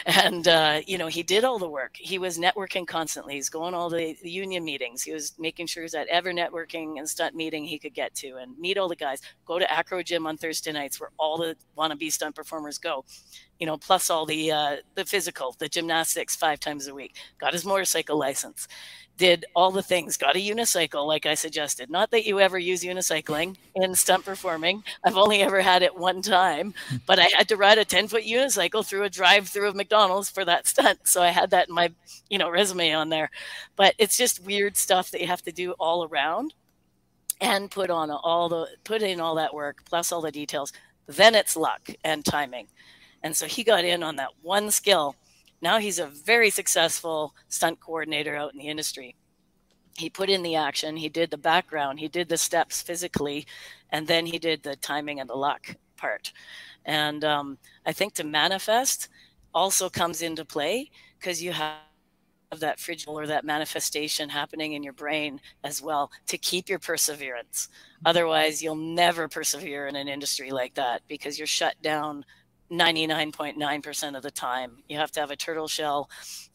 And uh, you know he did all the work. He was networking constantly. He's going all the, the union meetings. He was making sure that every networking and stunt meeting he could get to and meet all the guys. Go to acro gym on thursday nights where all the wannabe stunt performers go you know plus all the uh, the physical the gymnastics five times a week got his motorcycle license did all the things, got a unicycle, like I suggested. Not that you ever use unicycling in stunt performing. I've only ever had it one time, but I had to ride a 10 foot unicycle through a drive through of McDonald's for that stunt. So I had that in my, you know, resume on there. But it's just weird stuff that you have to do all around and put on all the, put in all that work, plus all the details. Then it's luck and timing. And so he got in on that one skill now he's a very successful stunt coordinator out in the industry. He put in the action, he did the background, he did the steps physically, and then he did the timing and the luck part. And um, I think to manifest also comes into play because you have that frigil or that manifestation happening in your brain as well to keep your perseverance. Otherwise, you'll never persevere in an industry like that because you're shut down 99.9% of the time. You have to have a turtle shell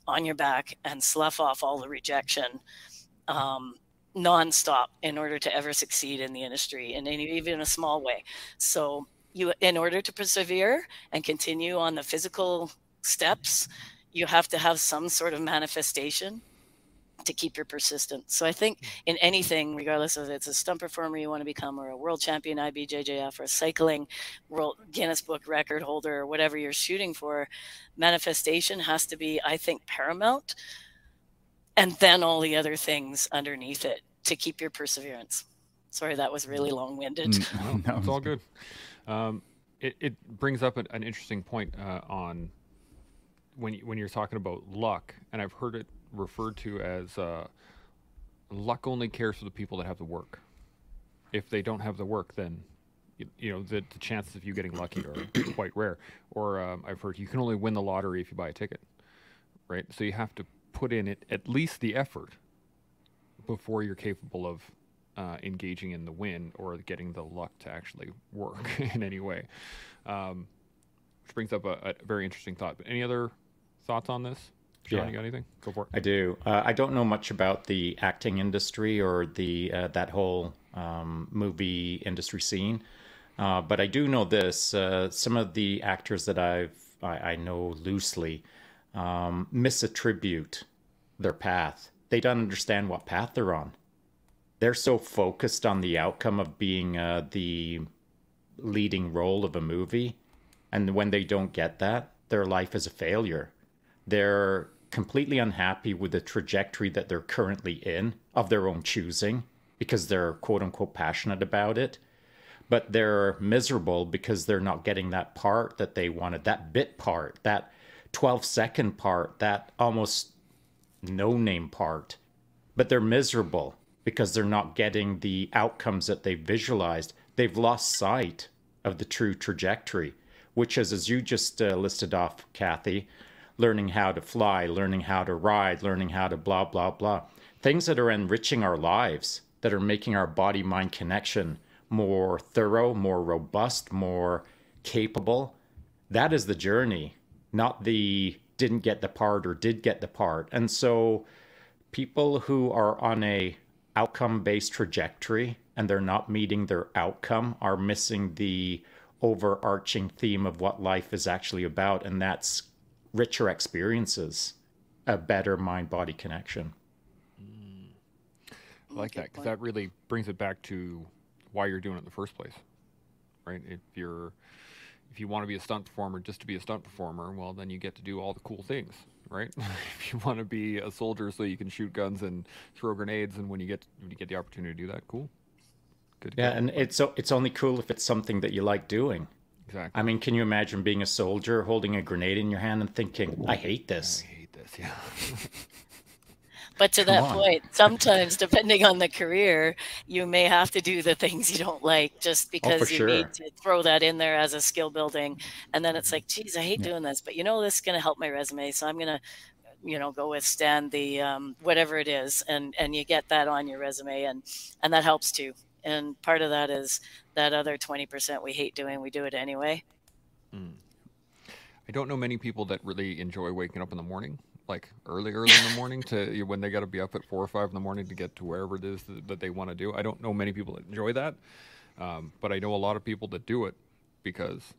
on your back and slough off all the rejection um, nonstop in order to ever succeed in the industry in any, even a small way. So you, in order to persevere and continue on the physical steps, you have to have some sort of manifestation to keep your persistence. So I think mm. in anything, regardless of it's a stunt performer you want to become, or a world champion IBJJF, or a cycling world Guinness Book record holder, or whatever you're shooting for, manifestation has to be, I think, paramount, and then all the other things underneath it to keep your perseverance. Sorry, that was really long-winded. Mm, no, it's all good. Um, it, it brings up an, an interesting point uh, on when you, when you're talking about luck, and I've heard it referred to as uh, luck only cares for the people that have the work. If they don't have the work, then you, you know the, the, chances of you getting lucky are quite rare. Or um, I've heard you can only win the lottery if you buy a ticket, right? So you have to put in it at least the effort before you're capable of uh, engaging in the win or getting the luck to actually work in any way. Um, which brings up a, a, very interesting thought. But any other thoughts on this? Shaun, yeah. you got anything? Go for it. I do. Uh, I don't know much about the acting industry or the uh, that whole um, movie industry scene, uh, but I do know this: uh, some of the actors that I've I, I know loosely um, misattribute their path. They don't understand what path they're on. They're so focused on the outcome of being uh, the leading role of a movie, and when they don't get that, their life is a failure. They're completely unhappy with the trajectory that they're currently in of their own choosing because they're quote unquote passionate about it. But they're miserable because they're not getting that part that they wanted, that bit part, that 12 second part, that almost no name part. But they're miserable because they're not getting the outcomes that they visualized. They've lost sight of the true trajectory, which is, as you just uh, listed off, Kathy, learning how to fly, learning how to ride, learning how to blah, blah, blah. Things that are enriching our lives, that are making our body mind connection more thorough, more robust, more capable. That is the journey, not the didn't get the part or did get the part. And so people who are on a outcome based trajectory and they're not meeting their outcome are missing the overarching theme of what life is actually about and that's richer experiences, a better mind body connection. Mm. I like that because that really brings it back to why you're doing it in the first place, right? If you're if you want to be a stunt performer just to be a stunt performer, well, then you get to do all the cool things, right? if you want to be a soldier so you can shoot guns and throw grenades, and when you get when you get the opportunity to do that, cool. Good. Yeah, go. and it's it's only cool if it's something that you like doing. Exactly. I mean, can you imagine being a soldier holding a grenade in your hand and thinking, "I hate this." I hate this. Yeah. but to Come that on. point, sometimes depending on the career, you may have to do the things you don't like just oh, because oh, you sure. need to throw that in there as a skill building. And then it's like, geez, I hate yeah. doing this, but you know, this is going to help my resume. So I'm going to you know go withstand the um, whatever it is and and you get that on your resume and and that helps too and part of that is that other 20% we hate doing we do it anyway. Mm. i don't know many people that really enjoy waking up in the morning like early early in the morning to when they got to be up at four or five in the morning to get to wherever it is that, they want to do. I don't know many people that enjoy that um, but i know a lot of people that do it because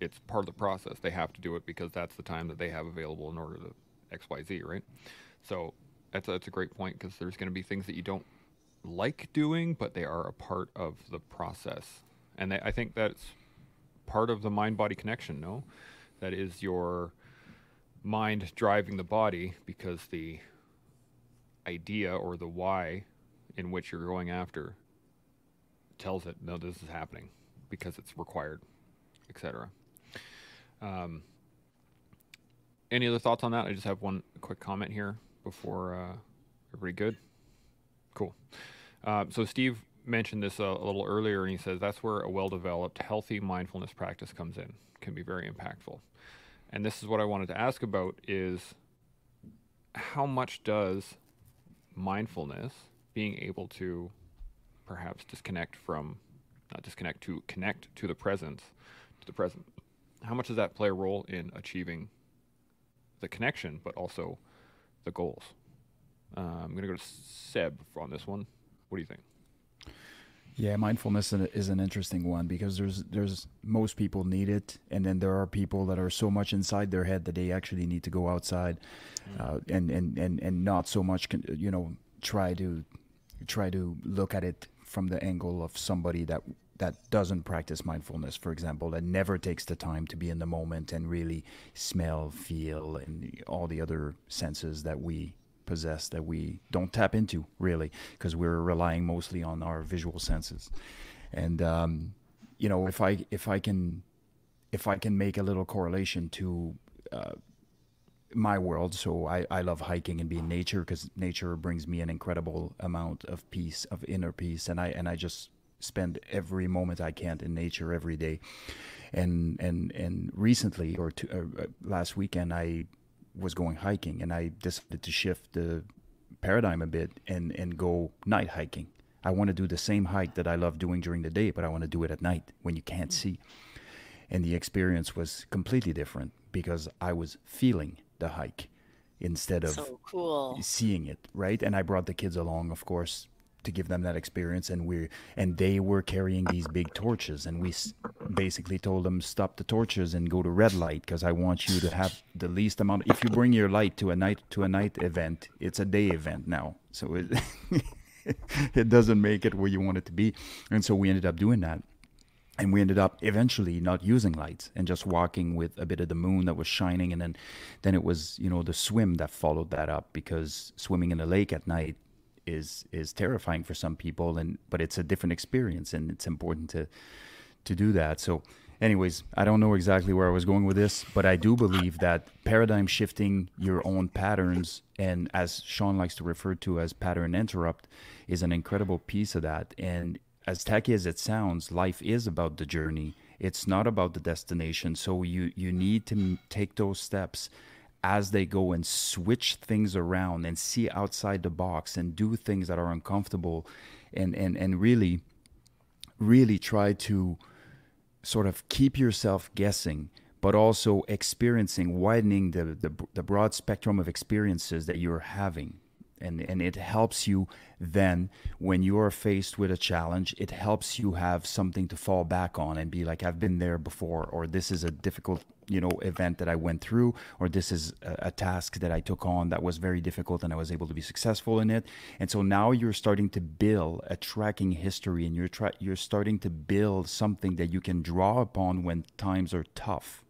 it's part of the process. They have to do it because that's the time that they have available in order to xyz right? So that's a, that's a great point because there's going to be things that you don't like doing, but they are a part of the process. And they, I think that's part of the mind body connection, no? That is your mind driving the body because the idea or the why in which you're going after tells it, no, this is happening because it's required, etc. Um, any other thoughts on that? I just have one quick comment here before uh, everybody good. Cool. Uh, so Steve mentioned this a, a, little earlier, and he says that's where a well-developed, healthy mindfulness practice comes in. Can be very impactful. And this is what I wanted to ask about: is how much does mindfulness, being able to perhaps disconnect from, not disconnect to connect to the present, to the present, how much does that play a role in achieving the connection, but also the goals? Uh, I'm going to go to Seb on this one. What do you think? Yeah, mindfulness is an interesting one because there's there's most people need it, and then there are people that are so much inside their head that they actually need to go outside, mm. uh, and and and and not so much, you know, try to try to look at it from the angle of somebody that that doesn't practice mindfulness, for example, that never takes the time to be in the moment and really smell, feel, and all the other senses that we possess that we don't tap into really because we're relying mostly on our visual senses. And um, you know if i if i can if i can make a little correlation to uh, my world so I, I love hiking and being nature because nature brings me an incredible amount of peace of inner peace and i and i just spend every moment i can in nature every day. And and and recently or to, uh, uh, last weekend i was going hiking, and I decided to shift the paradigm a bit and and go night hiking. I want to do the same hike that I love doing during the day, but I want to do it at night when you can't mm. see. And the experience was completely different because I was feeling the hike instead of so cool. seeing it, right? And I brought the kids along, of course, to give them that experience and we and they were carrying these big torches and we basically told them stop the torches and go to red light because i want you to have the least amount if you bring your light to a night to a night event it's a day event now so it it doesn't make it where you want it to be and so we ended up doing that and we ended up eventually not using lights and just walking with a bit of the moon that was shining and then then it was you know the swim that followed that up because swimming in the lake at night is is terrifying for some people and but it's a different experience and it's important to to do that. So anyways i don't know exactly where i was going with this but i do believe that paradigm shifting your own patterns and as shaun likes to refer to as pattern interrupt is an incredible piece of that. And as tacky as it sounds life is about the journey. It's not about the destination. So you you need to take those steps as they go and switch things around and see outside the box and do things that are uncomfortable and and and really really try to sort of keep yourself guessing but also experiencing widening the, the, the broad spectrum of experiences that you're having and and it helps you then when you are faced with a challenge it helps you have something to fall back on and be like I've been there before or this is a difficult you know event that I went through or this is a, a task that I took on that was very difficult and I was able to be successful in it. And so now you're starting to build a tracking history and you're tra- you're starting to build something that you can draw upon when times are tough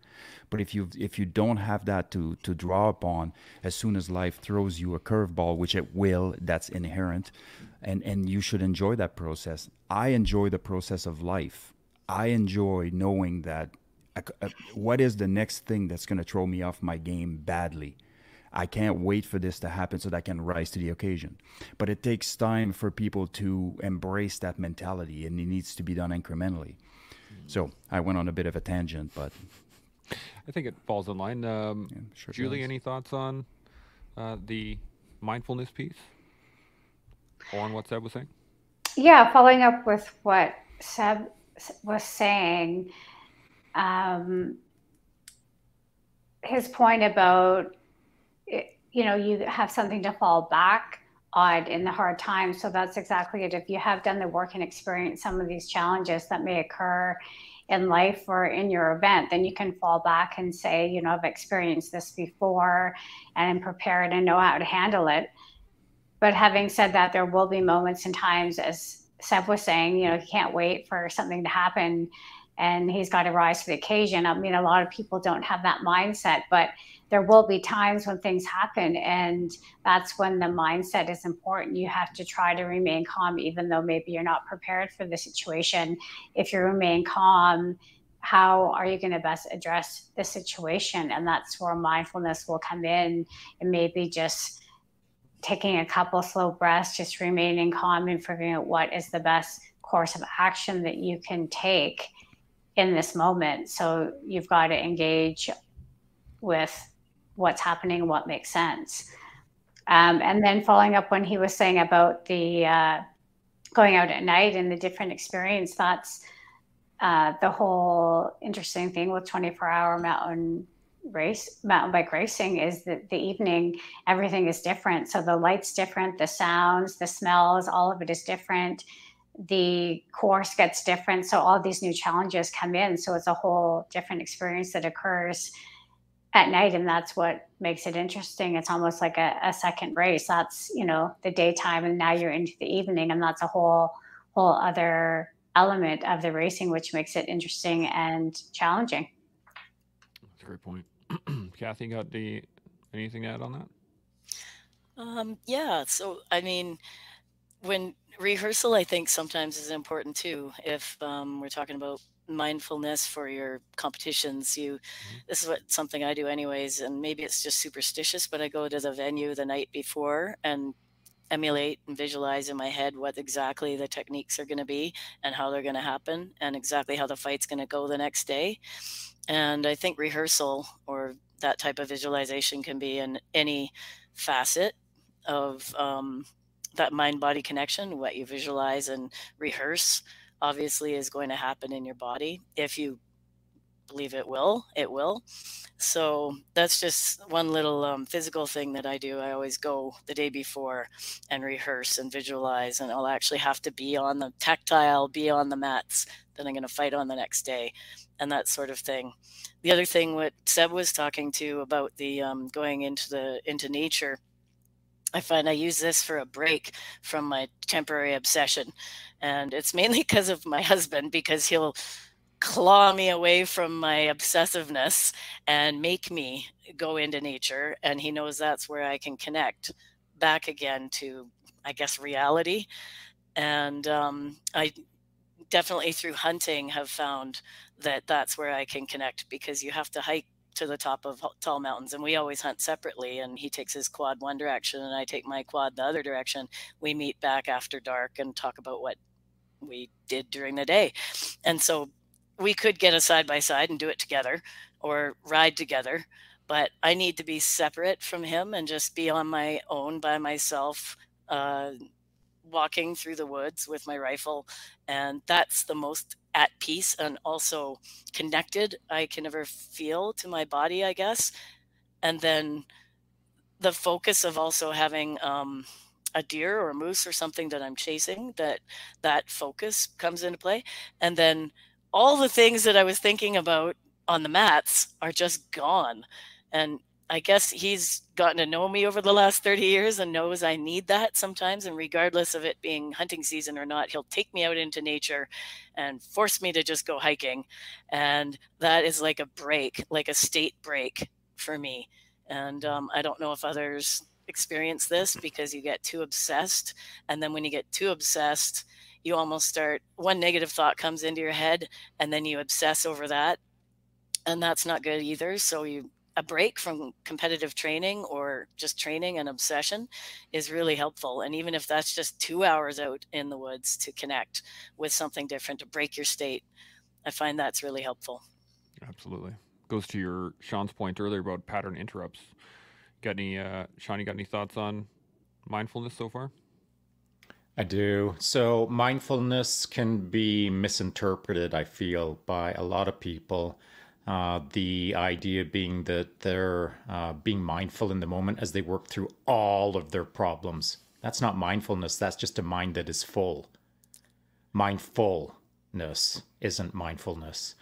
but if you if you don't have that to to draw upon, as soon as life throws you a curveball, which it will, that's inherent, and and you should enjoy that process. I enjoy the process of life. I enjoy knowing that uh, uh, what is the next thing that's going to throw me off my game badly. I can't wait for this to happen so that I can rise to the occasion. But it takes time for people to embrace that mentality, and it needs to be done incrementally. So I went on a bit of a tangent, but I think it falls in line. Um, yeah, sure Julie, does. any thoughts on uh, the mindfulness piece or on what Seb was saying? Yeah, following up with what Seb was saying, um, his point about, you know, you have something to fall back on in the hard times. So that's exactly it. If you have done the work and experienced some of these challenges that may occur in life or in your event, then you can fall back and say, you know, I've experienced this before and I'm prepared and know how to handle it. But having said that, there will be moments and times, as Seb was saying, you know, he can't wait for something to happen and he's got to rise to the occasion. I mean, a lot of people don't have that mindset, but there will be times when things happen, and that's when the mindset is important. You have to try to remain calm, even though maybe you're not prepared for the situation. If you remain calm, how are you going to best address the situation? And that's where mindfulness will come in, and maybe just taking a couple slow breaths, just remaining calm and figuring out what is the best course of action that you can take in this moment. So you've got to engage with what's happening, what makes sense. Um, and then following up when he was saying about the uh, going out at night and the different experience, that's uh, the whole interesting thing with 24 hour mountain race mountain bike racing is that the evening everything is different so the lights different the sounds the smells all of it is different the course gets different. So all these new challenges come in. So it's a whole different experience that occurs at night. And that's what makes it interesting. It's almost like a, a second race. That's, you know, the daytime and now you're into the evening. And that's a whole, whole other element of the racing, which makes it interesting and challenging. That's a great point. Kathy, got the anything to add on that? Um, yeah. So, I mean, when rehearsal, I think sometimes is important too. If um, we're talking about mindfulness for your competitions, you mm-hmm. this is what something I do anyways, and maybe it's just superstitious, but I go to the venue the night before and emulate and visualize in my head what exactly the techniques are going to be and how they're going to happen and exactly how the fight's going to go the next day. And I think rehearsal or that type of visualization can be in any facet of um, that mind body connection, what you visualize and rehearse, obviously is going to happen in your body. If you believe it will, it will. So that's just one little um, physical thing that I do. I always go the day before and rehearse and visualize, and I'll actually have to be on the tactile, be on the mats that I'm going to fight on the next day, and that sort of thing. The other thing, what Seb was talking to about the um, going into the into nature I find I use this for a break from my temporary obsession. And it's mainly because of my husband, because he'll claw me away from my obsessiveness and make me go into nature. And he knows that's where I can connect back again to, I guess, reality. And um, I definitely through hunting have found that that's where I can connect because you have to hike to the top of tall mountains and we always hunt separately and he takes his quad one direction and i take my quad the other direction. We meet back after dark and talk about what we did during the day. And so we could get a side by side and do it together or ride together but i need to be separate from him and just be on my own by myself uh, walking through the woods with my rifle and that's the most at peace and also connected I can never feel to my body, I guess. And then the focus of also having um, a deer or a moose or something that I'm chasing, that that focus comes into play. And then all the things that I was thinking about on the mats are just gone. And I guess he's gotten to know me over the last 30 years and knows I need that sometimes. And regardless of it being hunting season or not, he'll take me out into nature and force me to just go hiking. And that is like a break, like a state break for me. And um, I don't know if others experience this because you get too obsessed. And then when you get too obsessed, you almost start one negative thought comes into your head and then you obsess over that and that's not good either so you a break from competitive training or just training and obsession is really helpful. And even if that's just two hours out in the woods to connect with something different, to break your state, I find that's really helpful. Absolutely. Goes to your Shaun's point earlier about pattern interrupts. Got any, uh, Shaun? You got any thoughts on mindfulness so far? I do. So mindfulness can be misinterpreted, I feel, by a lot of people. Uh, the idea being that they're uh, being mindful in the moment as they work through all of their problems. That's not mindfulness, that's just a mind that is full. Mindfulness isn't mindfulness.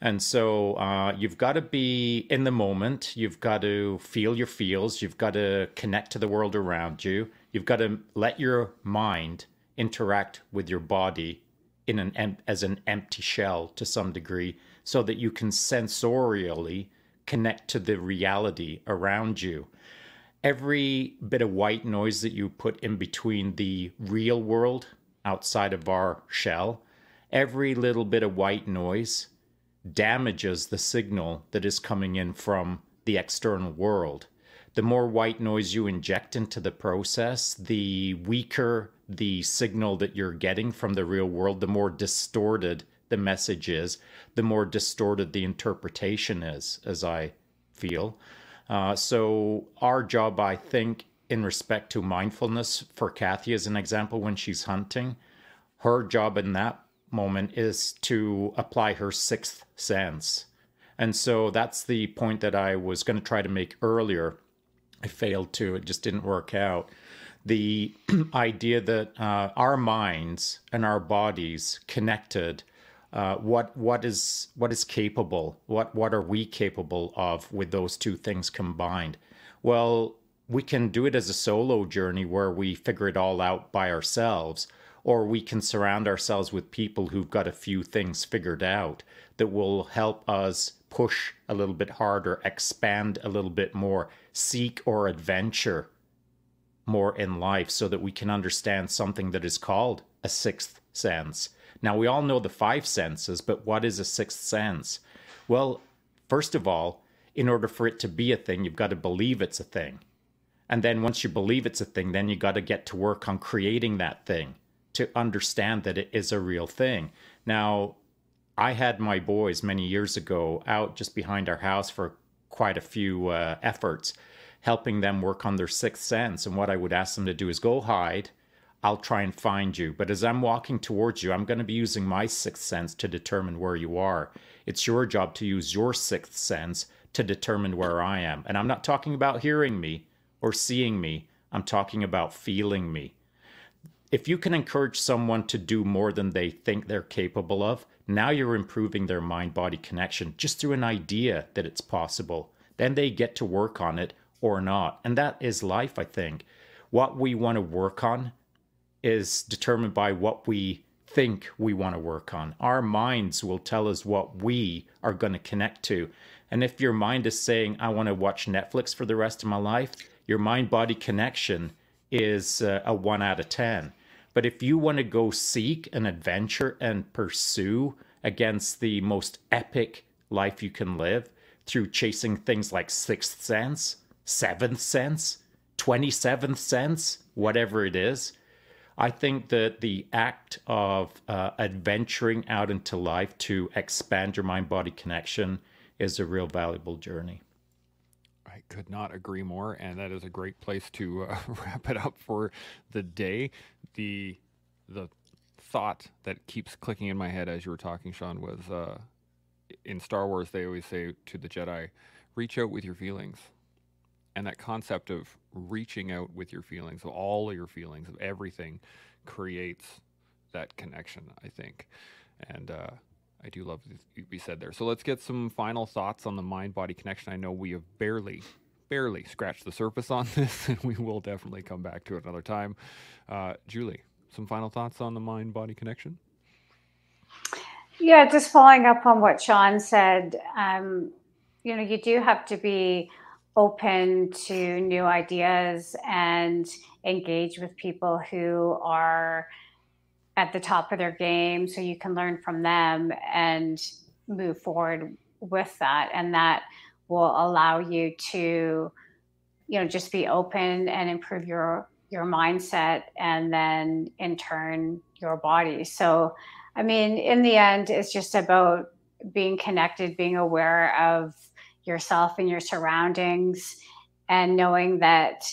And so uh, you've got to be in the moment. You've got to feel your feels. You've got to connect to the world around you. You've got to let your mind interact with your body in an as an empty shell to some degree so that you can sensorially connect to the reality around you. Every bit of white noise that you put in between the real world outside of our shell, every little bit of white noise damages the signal that is coming in from the external world. The more white noise you inject into the process, the weaker the signal that you're getting from the real world, the more distorted the message is, the more distorted the interpretation is, as I feel. Uh, so, our job, I think, in respect to mindfulness, for Kathy as an example, when she's hunting, her job in that moment is to apply her sixth sense. And so that's the point that I was going to try to make earlier. I failed to, it just didn't work out. The idea that uh, our minds and our bodies connected. Uh, what what is what is capable? What what are we capable of with those two things combined? Well, we can do it as a solo journey where we figure it all out by ourselves, or we can surround ourselves with people who've got a few things figured out that will help us push a little bit harder, expand a little bit more, seek or adventure more in life so that we can understand something that is called a sixth sense. Now, we all know the five senses, but what is a sixth sense? Well, first of all, in order for it to be a thing, you've got to believe it's a thing. And then once you believe it's a thing, then you got to get to work on creating that thing to understand that it is a real thing. Now, I had my boys many years ago out just behind our house for quite a few uh, efforts, helping them work on their sixth sense. And what I would ask them to do is go hide. I'll try and find you. But as I'm walking towards you, I'm going to be using my sixth sense to determine where you are. It's your job to use your sixth sense to determine where I am. And I'm not talking about hearing me or seeing me, I'm talking about feeling me if you can encourage someone to do more than they think they're capable of, now you're improving their mind body connection just through an idea that it's possible. Then they get to work on it or not. And that is life, I think. What we want to work on is determined by what we think we want to work on. Our minds will tell us what we are going to connect to. And if your mind is saying, I want to watch Netflix for the rest of my life, your mind body connection is uh, a one out of 10 but if you want to go seek an adventure and pursue against the most epic life you can live through chasing things like sixth sense, seventh sense, 27th sense, whatever it is, I think that the act of uh, adventuring out into life to expand your mind body connection is a real valuable journey. I could not agree more, and that is a great place to uh, wrap it up for the day the the thought that keeps clicking in my head as you were talking, Shaun, was uh, in Star Wars they always say to the Jedi, "Reach out with your feelings," and that concept of reaching out with your feelings, all of your feelings, of everything, creates that connection. I think, and uh, I do love what you said there. So let's get some final thoughts on the mind-body connection. I know we have barely barely scratched the surface on this, and we will definitely come back to it another time. Uh, Julie, some final thoughts on the mind body connection? Yeah, just following up on what Shaun said, um, you know, you do have to be open to new ideas and engage with people who are at the top of their game so you can learn from them and move forward with that. And that will allow you to you know just be open and improve your your mindset and then in turn your body so i mean in the end it's just about being connected being aware of yourself and your surroundings and knowing that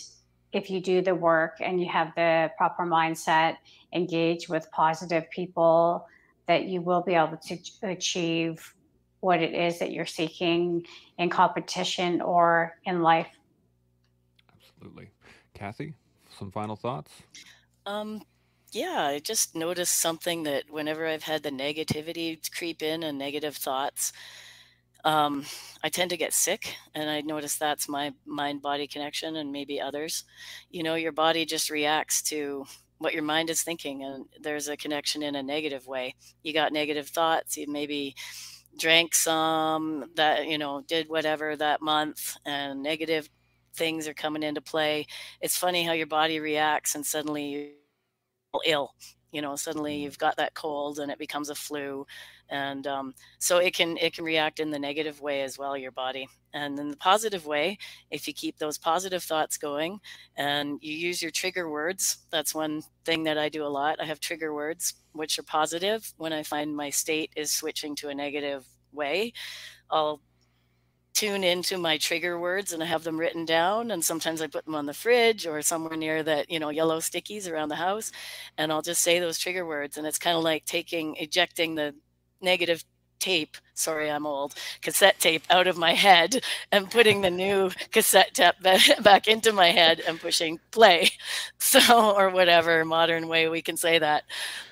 if you do the work and you have the proper mindset, engage with positive people, that you will be able to achieve what it is that you're seeking in competition or in life. Absolutely. Kathy, some final thoughts? Um, yeah, I just noticed something that whenever I've had the negativity creep in and negative thoughts, um, I tend to get sick, and I notice that's my mind body connection, and maybe others. You know, your body just reacts to what your mind is thinking, and there's a connection in a negative way. You got negative thoughts, you maybe drank some that, you know, did whatever that month, and negative things are coming into play. It's funny how your body reacts, and suddenly you're ill you know suddenly mm. you've got that cold and it becomes a flu and um, so it can it can react in the negative way as well your body and in the positive way if you keep those positive thoughts going and you use your trigger words that's one thing that i do a lot i have trigger words which are positive when i find my state is switching to a negative way i'll tune into my trigger words and I have them written down. And sometimes I put them on the fridge or somewhere near that, you know, yellow stickies around the house. And I'll just say those trigger words. And it's kind of like taking, ejecting the negative tape sorry i'm old. Cassette tape out of my head and putting the new cassette tape back into my head and pushing play. So or whatever modern way we can say that.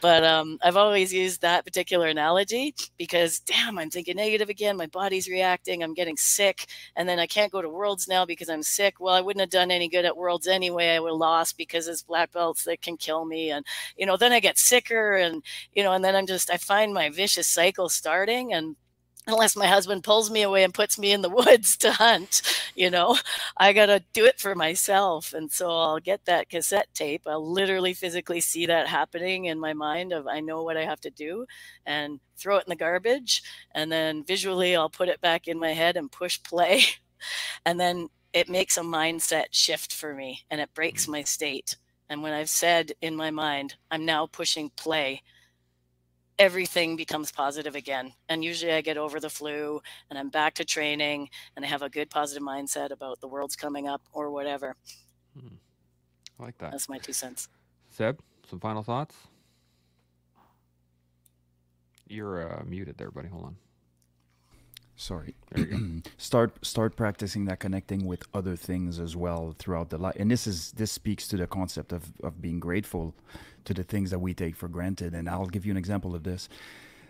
But um, i've always used that particular analogy because damn i'm thinking negative again. My body's reacting. I'm getting sick. And then i can't go to worlds now because i'm sick. Well i wouldn't have done any good at worlds anyway. I would have lost because it's black belts that can kill me. And you know then i get sicker and you know and then i'm just i find my vicious cycle starting and unless my husband pulls me away and puts me in the woods to hunt you know i got to do it for myself. And so i'll get that cassette tape. I'll literally physically see that happening in my mind of i know what i have to do and throw it in the garbage. And then visually i'll put it back in my head and push play. And then it makes a mindset shift for me and it breaks mm. my state. And when i've said in my mind i'm now pushing play everything becomes positive again. And usually I get over the flu and I'm back to training and I have a good positive mindset about the world's coming up or whatever. Hmm. I like that. That's my two cents. Seb, some final thoughts? You're uh, muted there, buddy. Hold on. Sorry. start start practicing that connecting with other things as well throughout the life. And this is this speaks to the concept of of being grateful to the things that we take for granted. And I'll give you an example of this.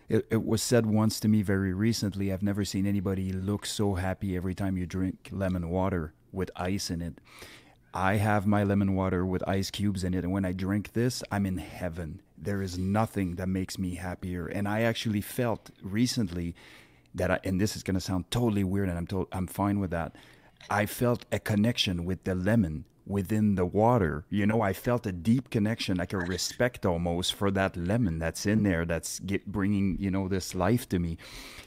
It, it was said once to me very recently. I've never seen anybody look so happy every time you drink lemon water with ice in it. I have my lemon water with ice cubes in it, and when I drink this, I'm in heaven. There is nothing that makes me happier. And I actually felt recently that I, and this is going to sound totally weird and I'm told I'm fine with that. I felt a connection with the lemon within the water. You know, I felt a deep connection, like a respect almost for that lemon that's in there, that's get, bringing you know this life to me,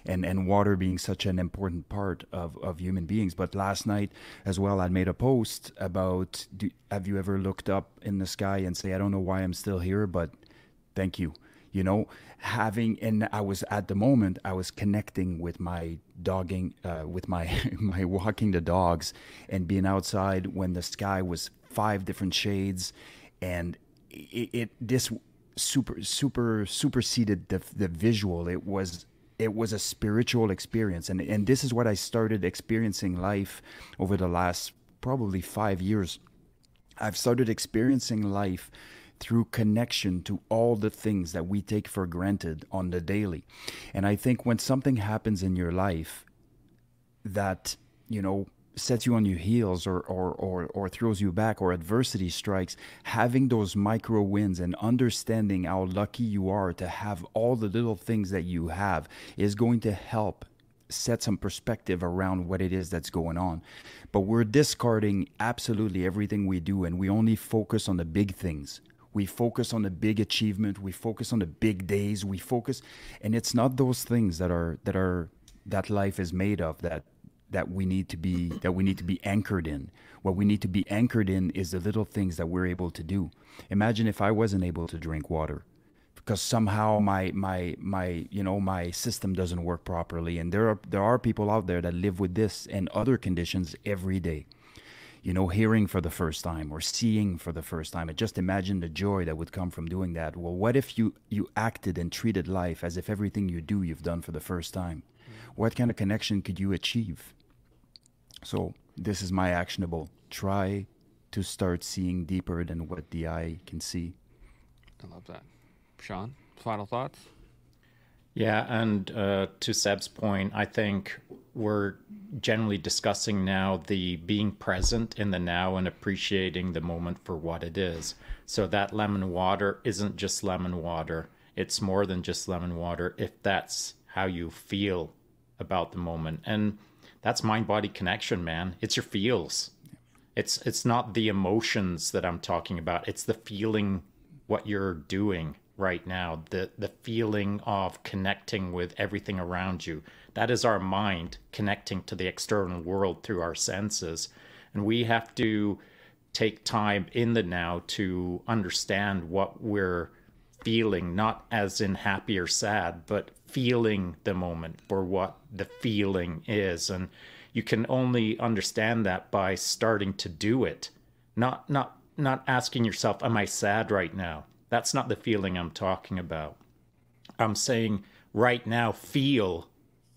and and water being such an important part of of human beings. But last night as well, I made a post about: do, Have you ever looked up in the sky and say, "I don't know why I'm still here, but thank you." You know having and i was at the moment i was connecting with my dogging uh, with my my walking the dogs and being outside when the sky was five different shades and it, it this super super superseded the, the visual. It was it was a spiritual experience. And and this is what i started experiencing life over the last probably 5 years. I've started experiencing life through connection to all the things that we take for granted on the daily. And I think when something happens in your life that, you know, sets you on your heels or, or, or, or throws you back or adversity strikes, having those micro wins and understanding how lucky you are to have all the little things that you have is going to help set some perspective around what it is that's going on. But we're discarding absolutely everything we do and we only focus on the big things we focus on the big achievement. We focus on the big days. We focus and it's not those things that are that are that life is made of that that we need to be that we need to be anchored in. What we need to be anchored in is the little things that we're able to do. Imagine if i wasn't able to drink water because somehow my my my you know my system doesn't work properly. And there are there are people out there that live with this and other conditions every day you know, hearing for the first time or seeing for the first time. And just imagine the joy that would come from doing that. Well, what if you you acted and treated life as if everything you do you've done for the first time? What kind of connection could you achieve? So this is my actionable. Try to start seeing deeper than what the eye can see. I love that. Shaun, final thoughts? Yeah, and uh, to Seb's point, I think we're generally discussing now the being present in the now and appreciating the moment for what it is. So that lemon water isn't just lemon water, it's more than just lemon water if that's how you feel about the moment. And that's mind body connection, man. It's your feels. It's it's not the emotions that I'm talking about. It's the feeling what you're doing right now the the feeling of connecting with everything around you that is our mind connecting to the external world through our senses. And we have to take time in the now to understand what we're feeling not as in happy or sad but feeling the moment for what the feeling is. And you can only understand that by starting to do it not not not asking yourself am i sad right now? That's not the feeling I'm talking about. I'm saying right now, feel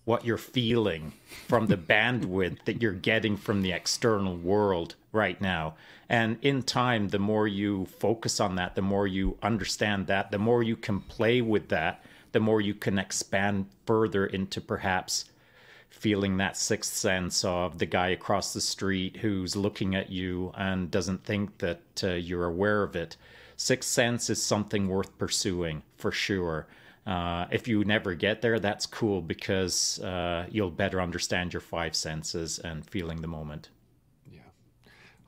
what you're feeling from the bandwidth that you're getting from the external world right now. And in time, the more you focus on that, the more you understand that, the more you can play with that, the more you can expand further into perhaps feeling that sixth sense of the guy across the street who's looking at you and doesn't think that uh, you're aware of it. Sixth Sense is something worth pursuing for sure. Uh, if you never get there, that's cool because uh, you'll better understand your five senses and feeling the moment. Yeah,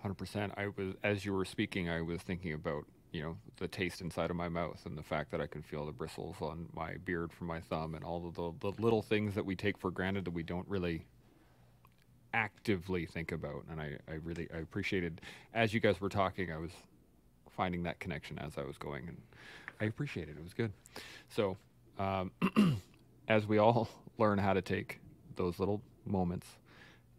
hundred percent. I was as you were speaking, I was thinking about you know the taste inside of my mouth and the fact that I can feel the bristles on my beard from my thumb and all of the, the little things that we take for granted that we don't really actively think about. And I, I really I appreciated as you guys were talking, I was finding that connection as I was going, and I appreciate it. It was good. So, um, as we all learn how to take those little moments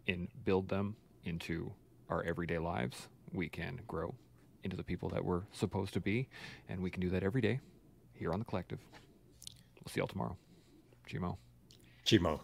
and build them into our everyday lives, we can grow into the people that we're supposed to be, and we can do that every day here on the collective. We'll see y'all tomorrow. Chimo. Gmo.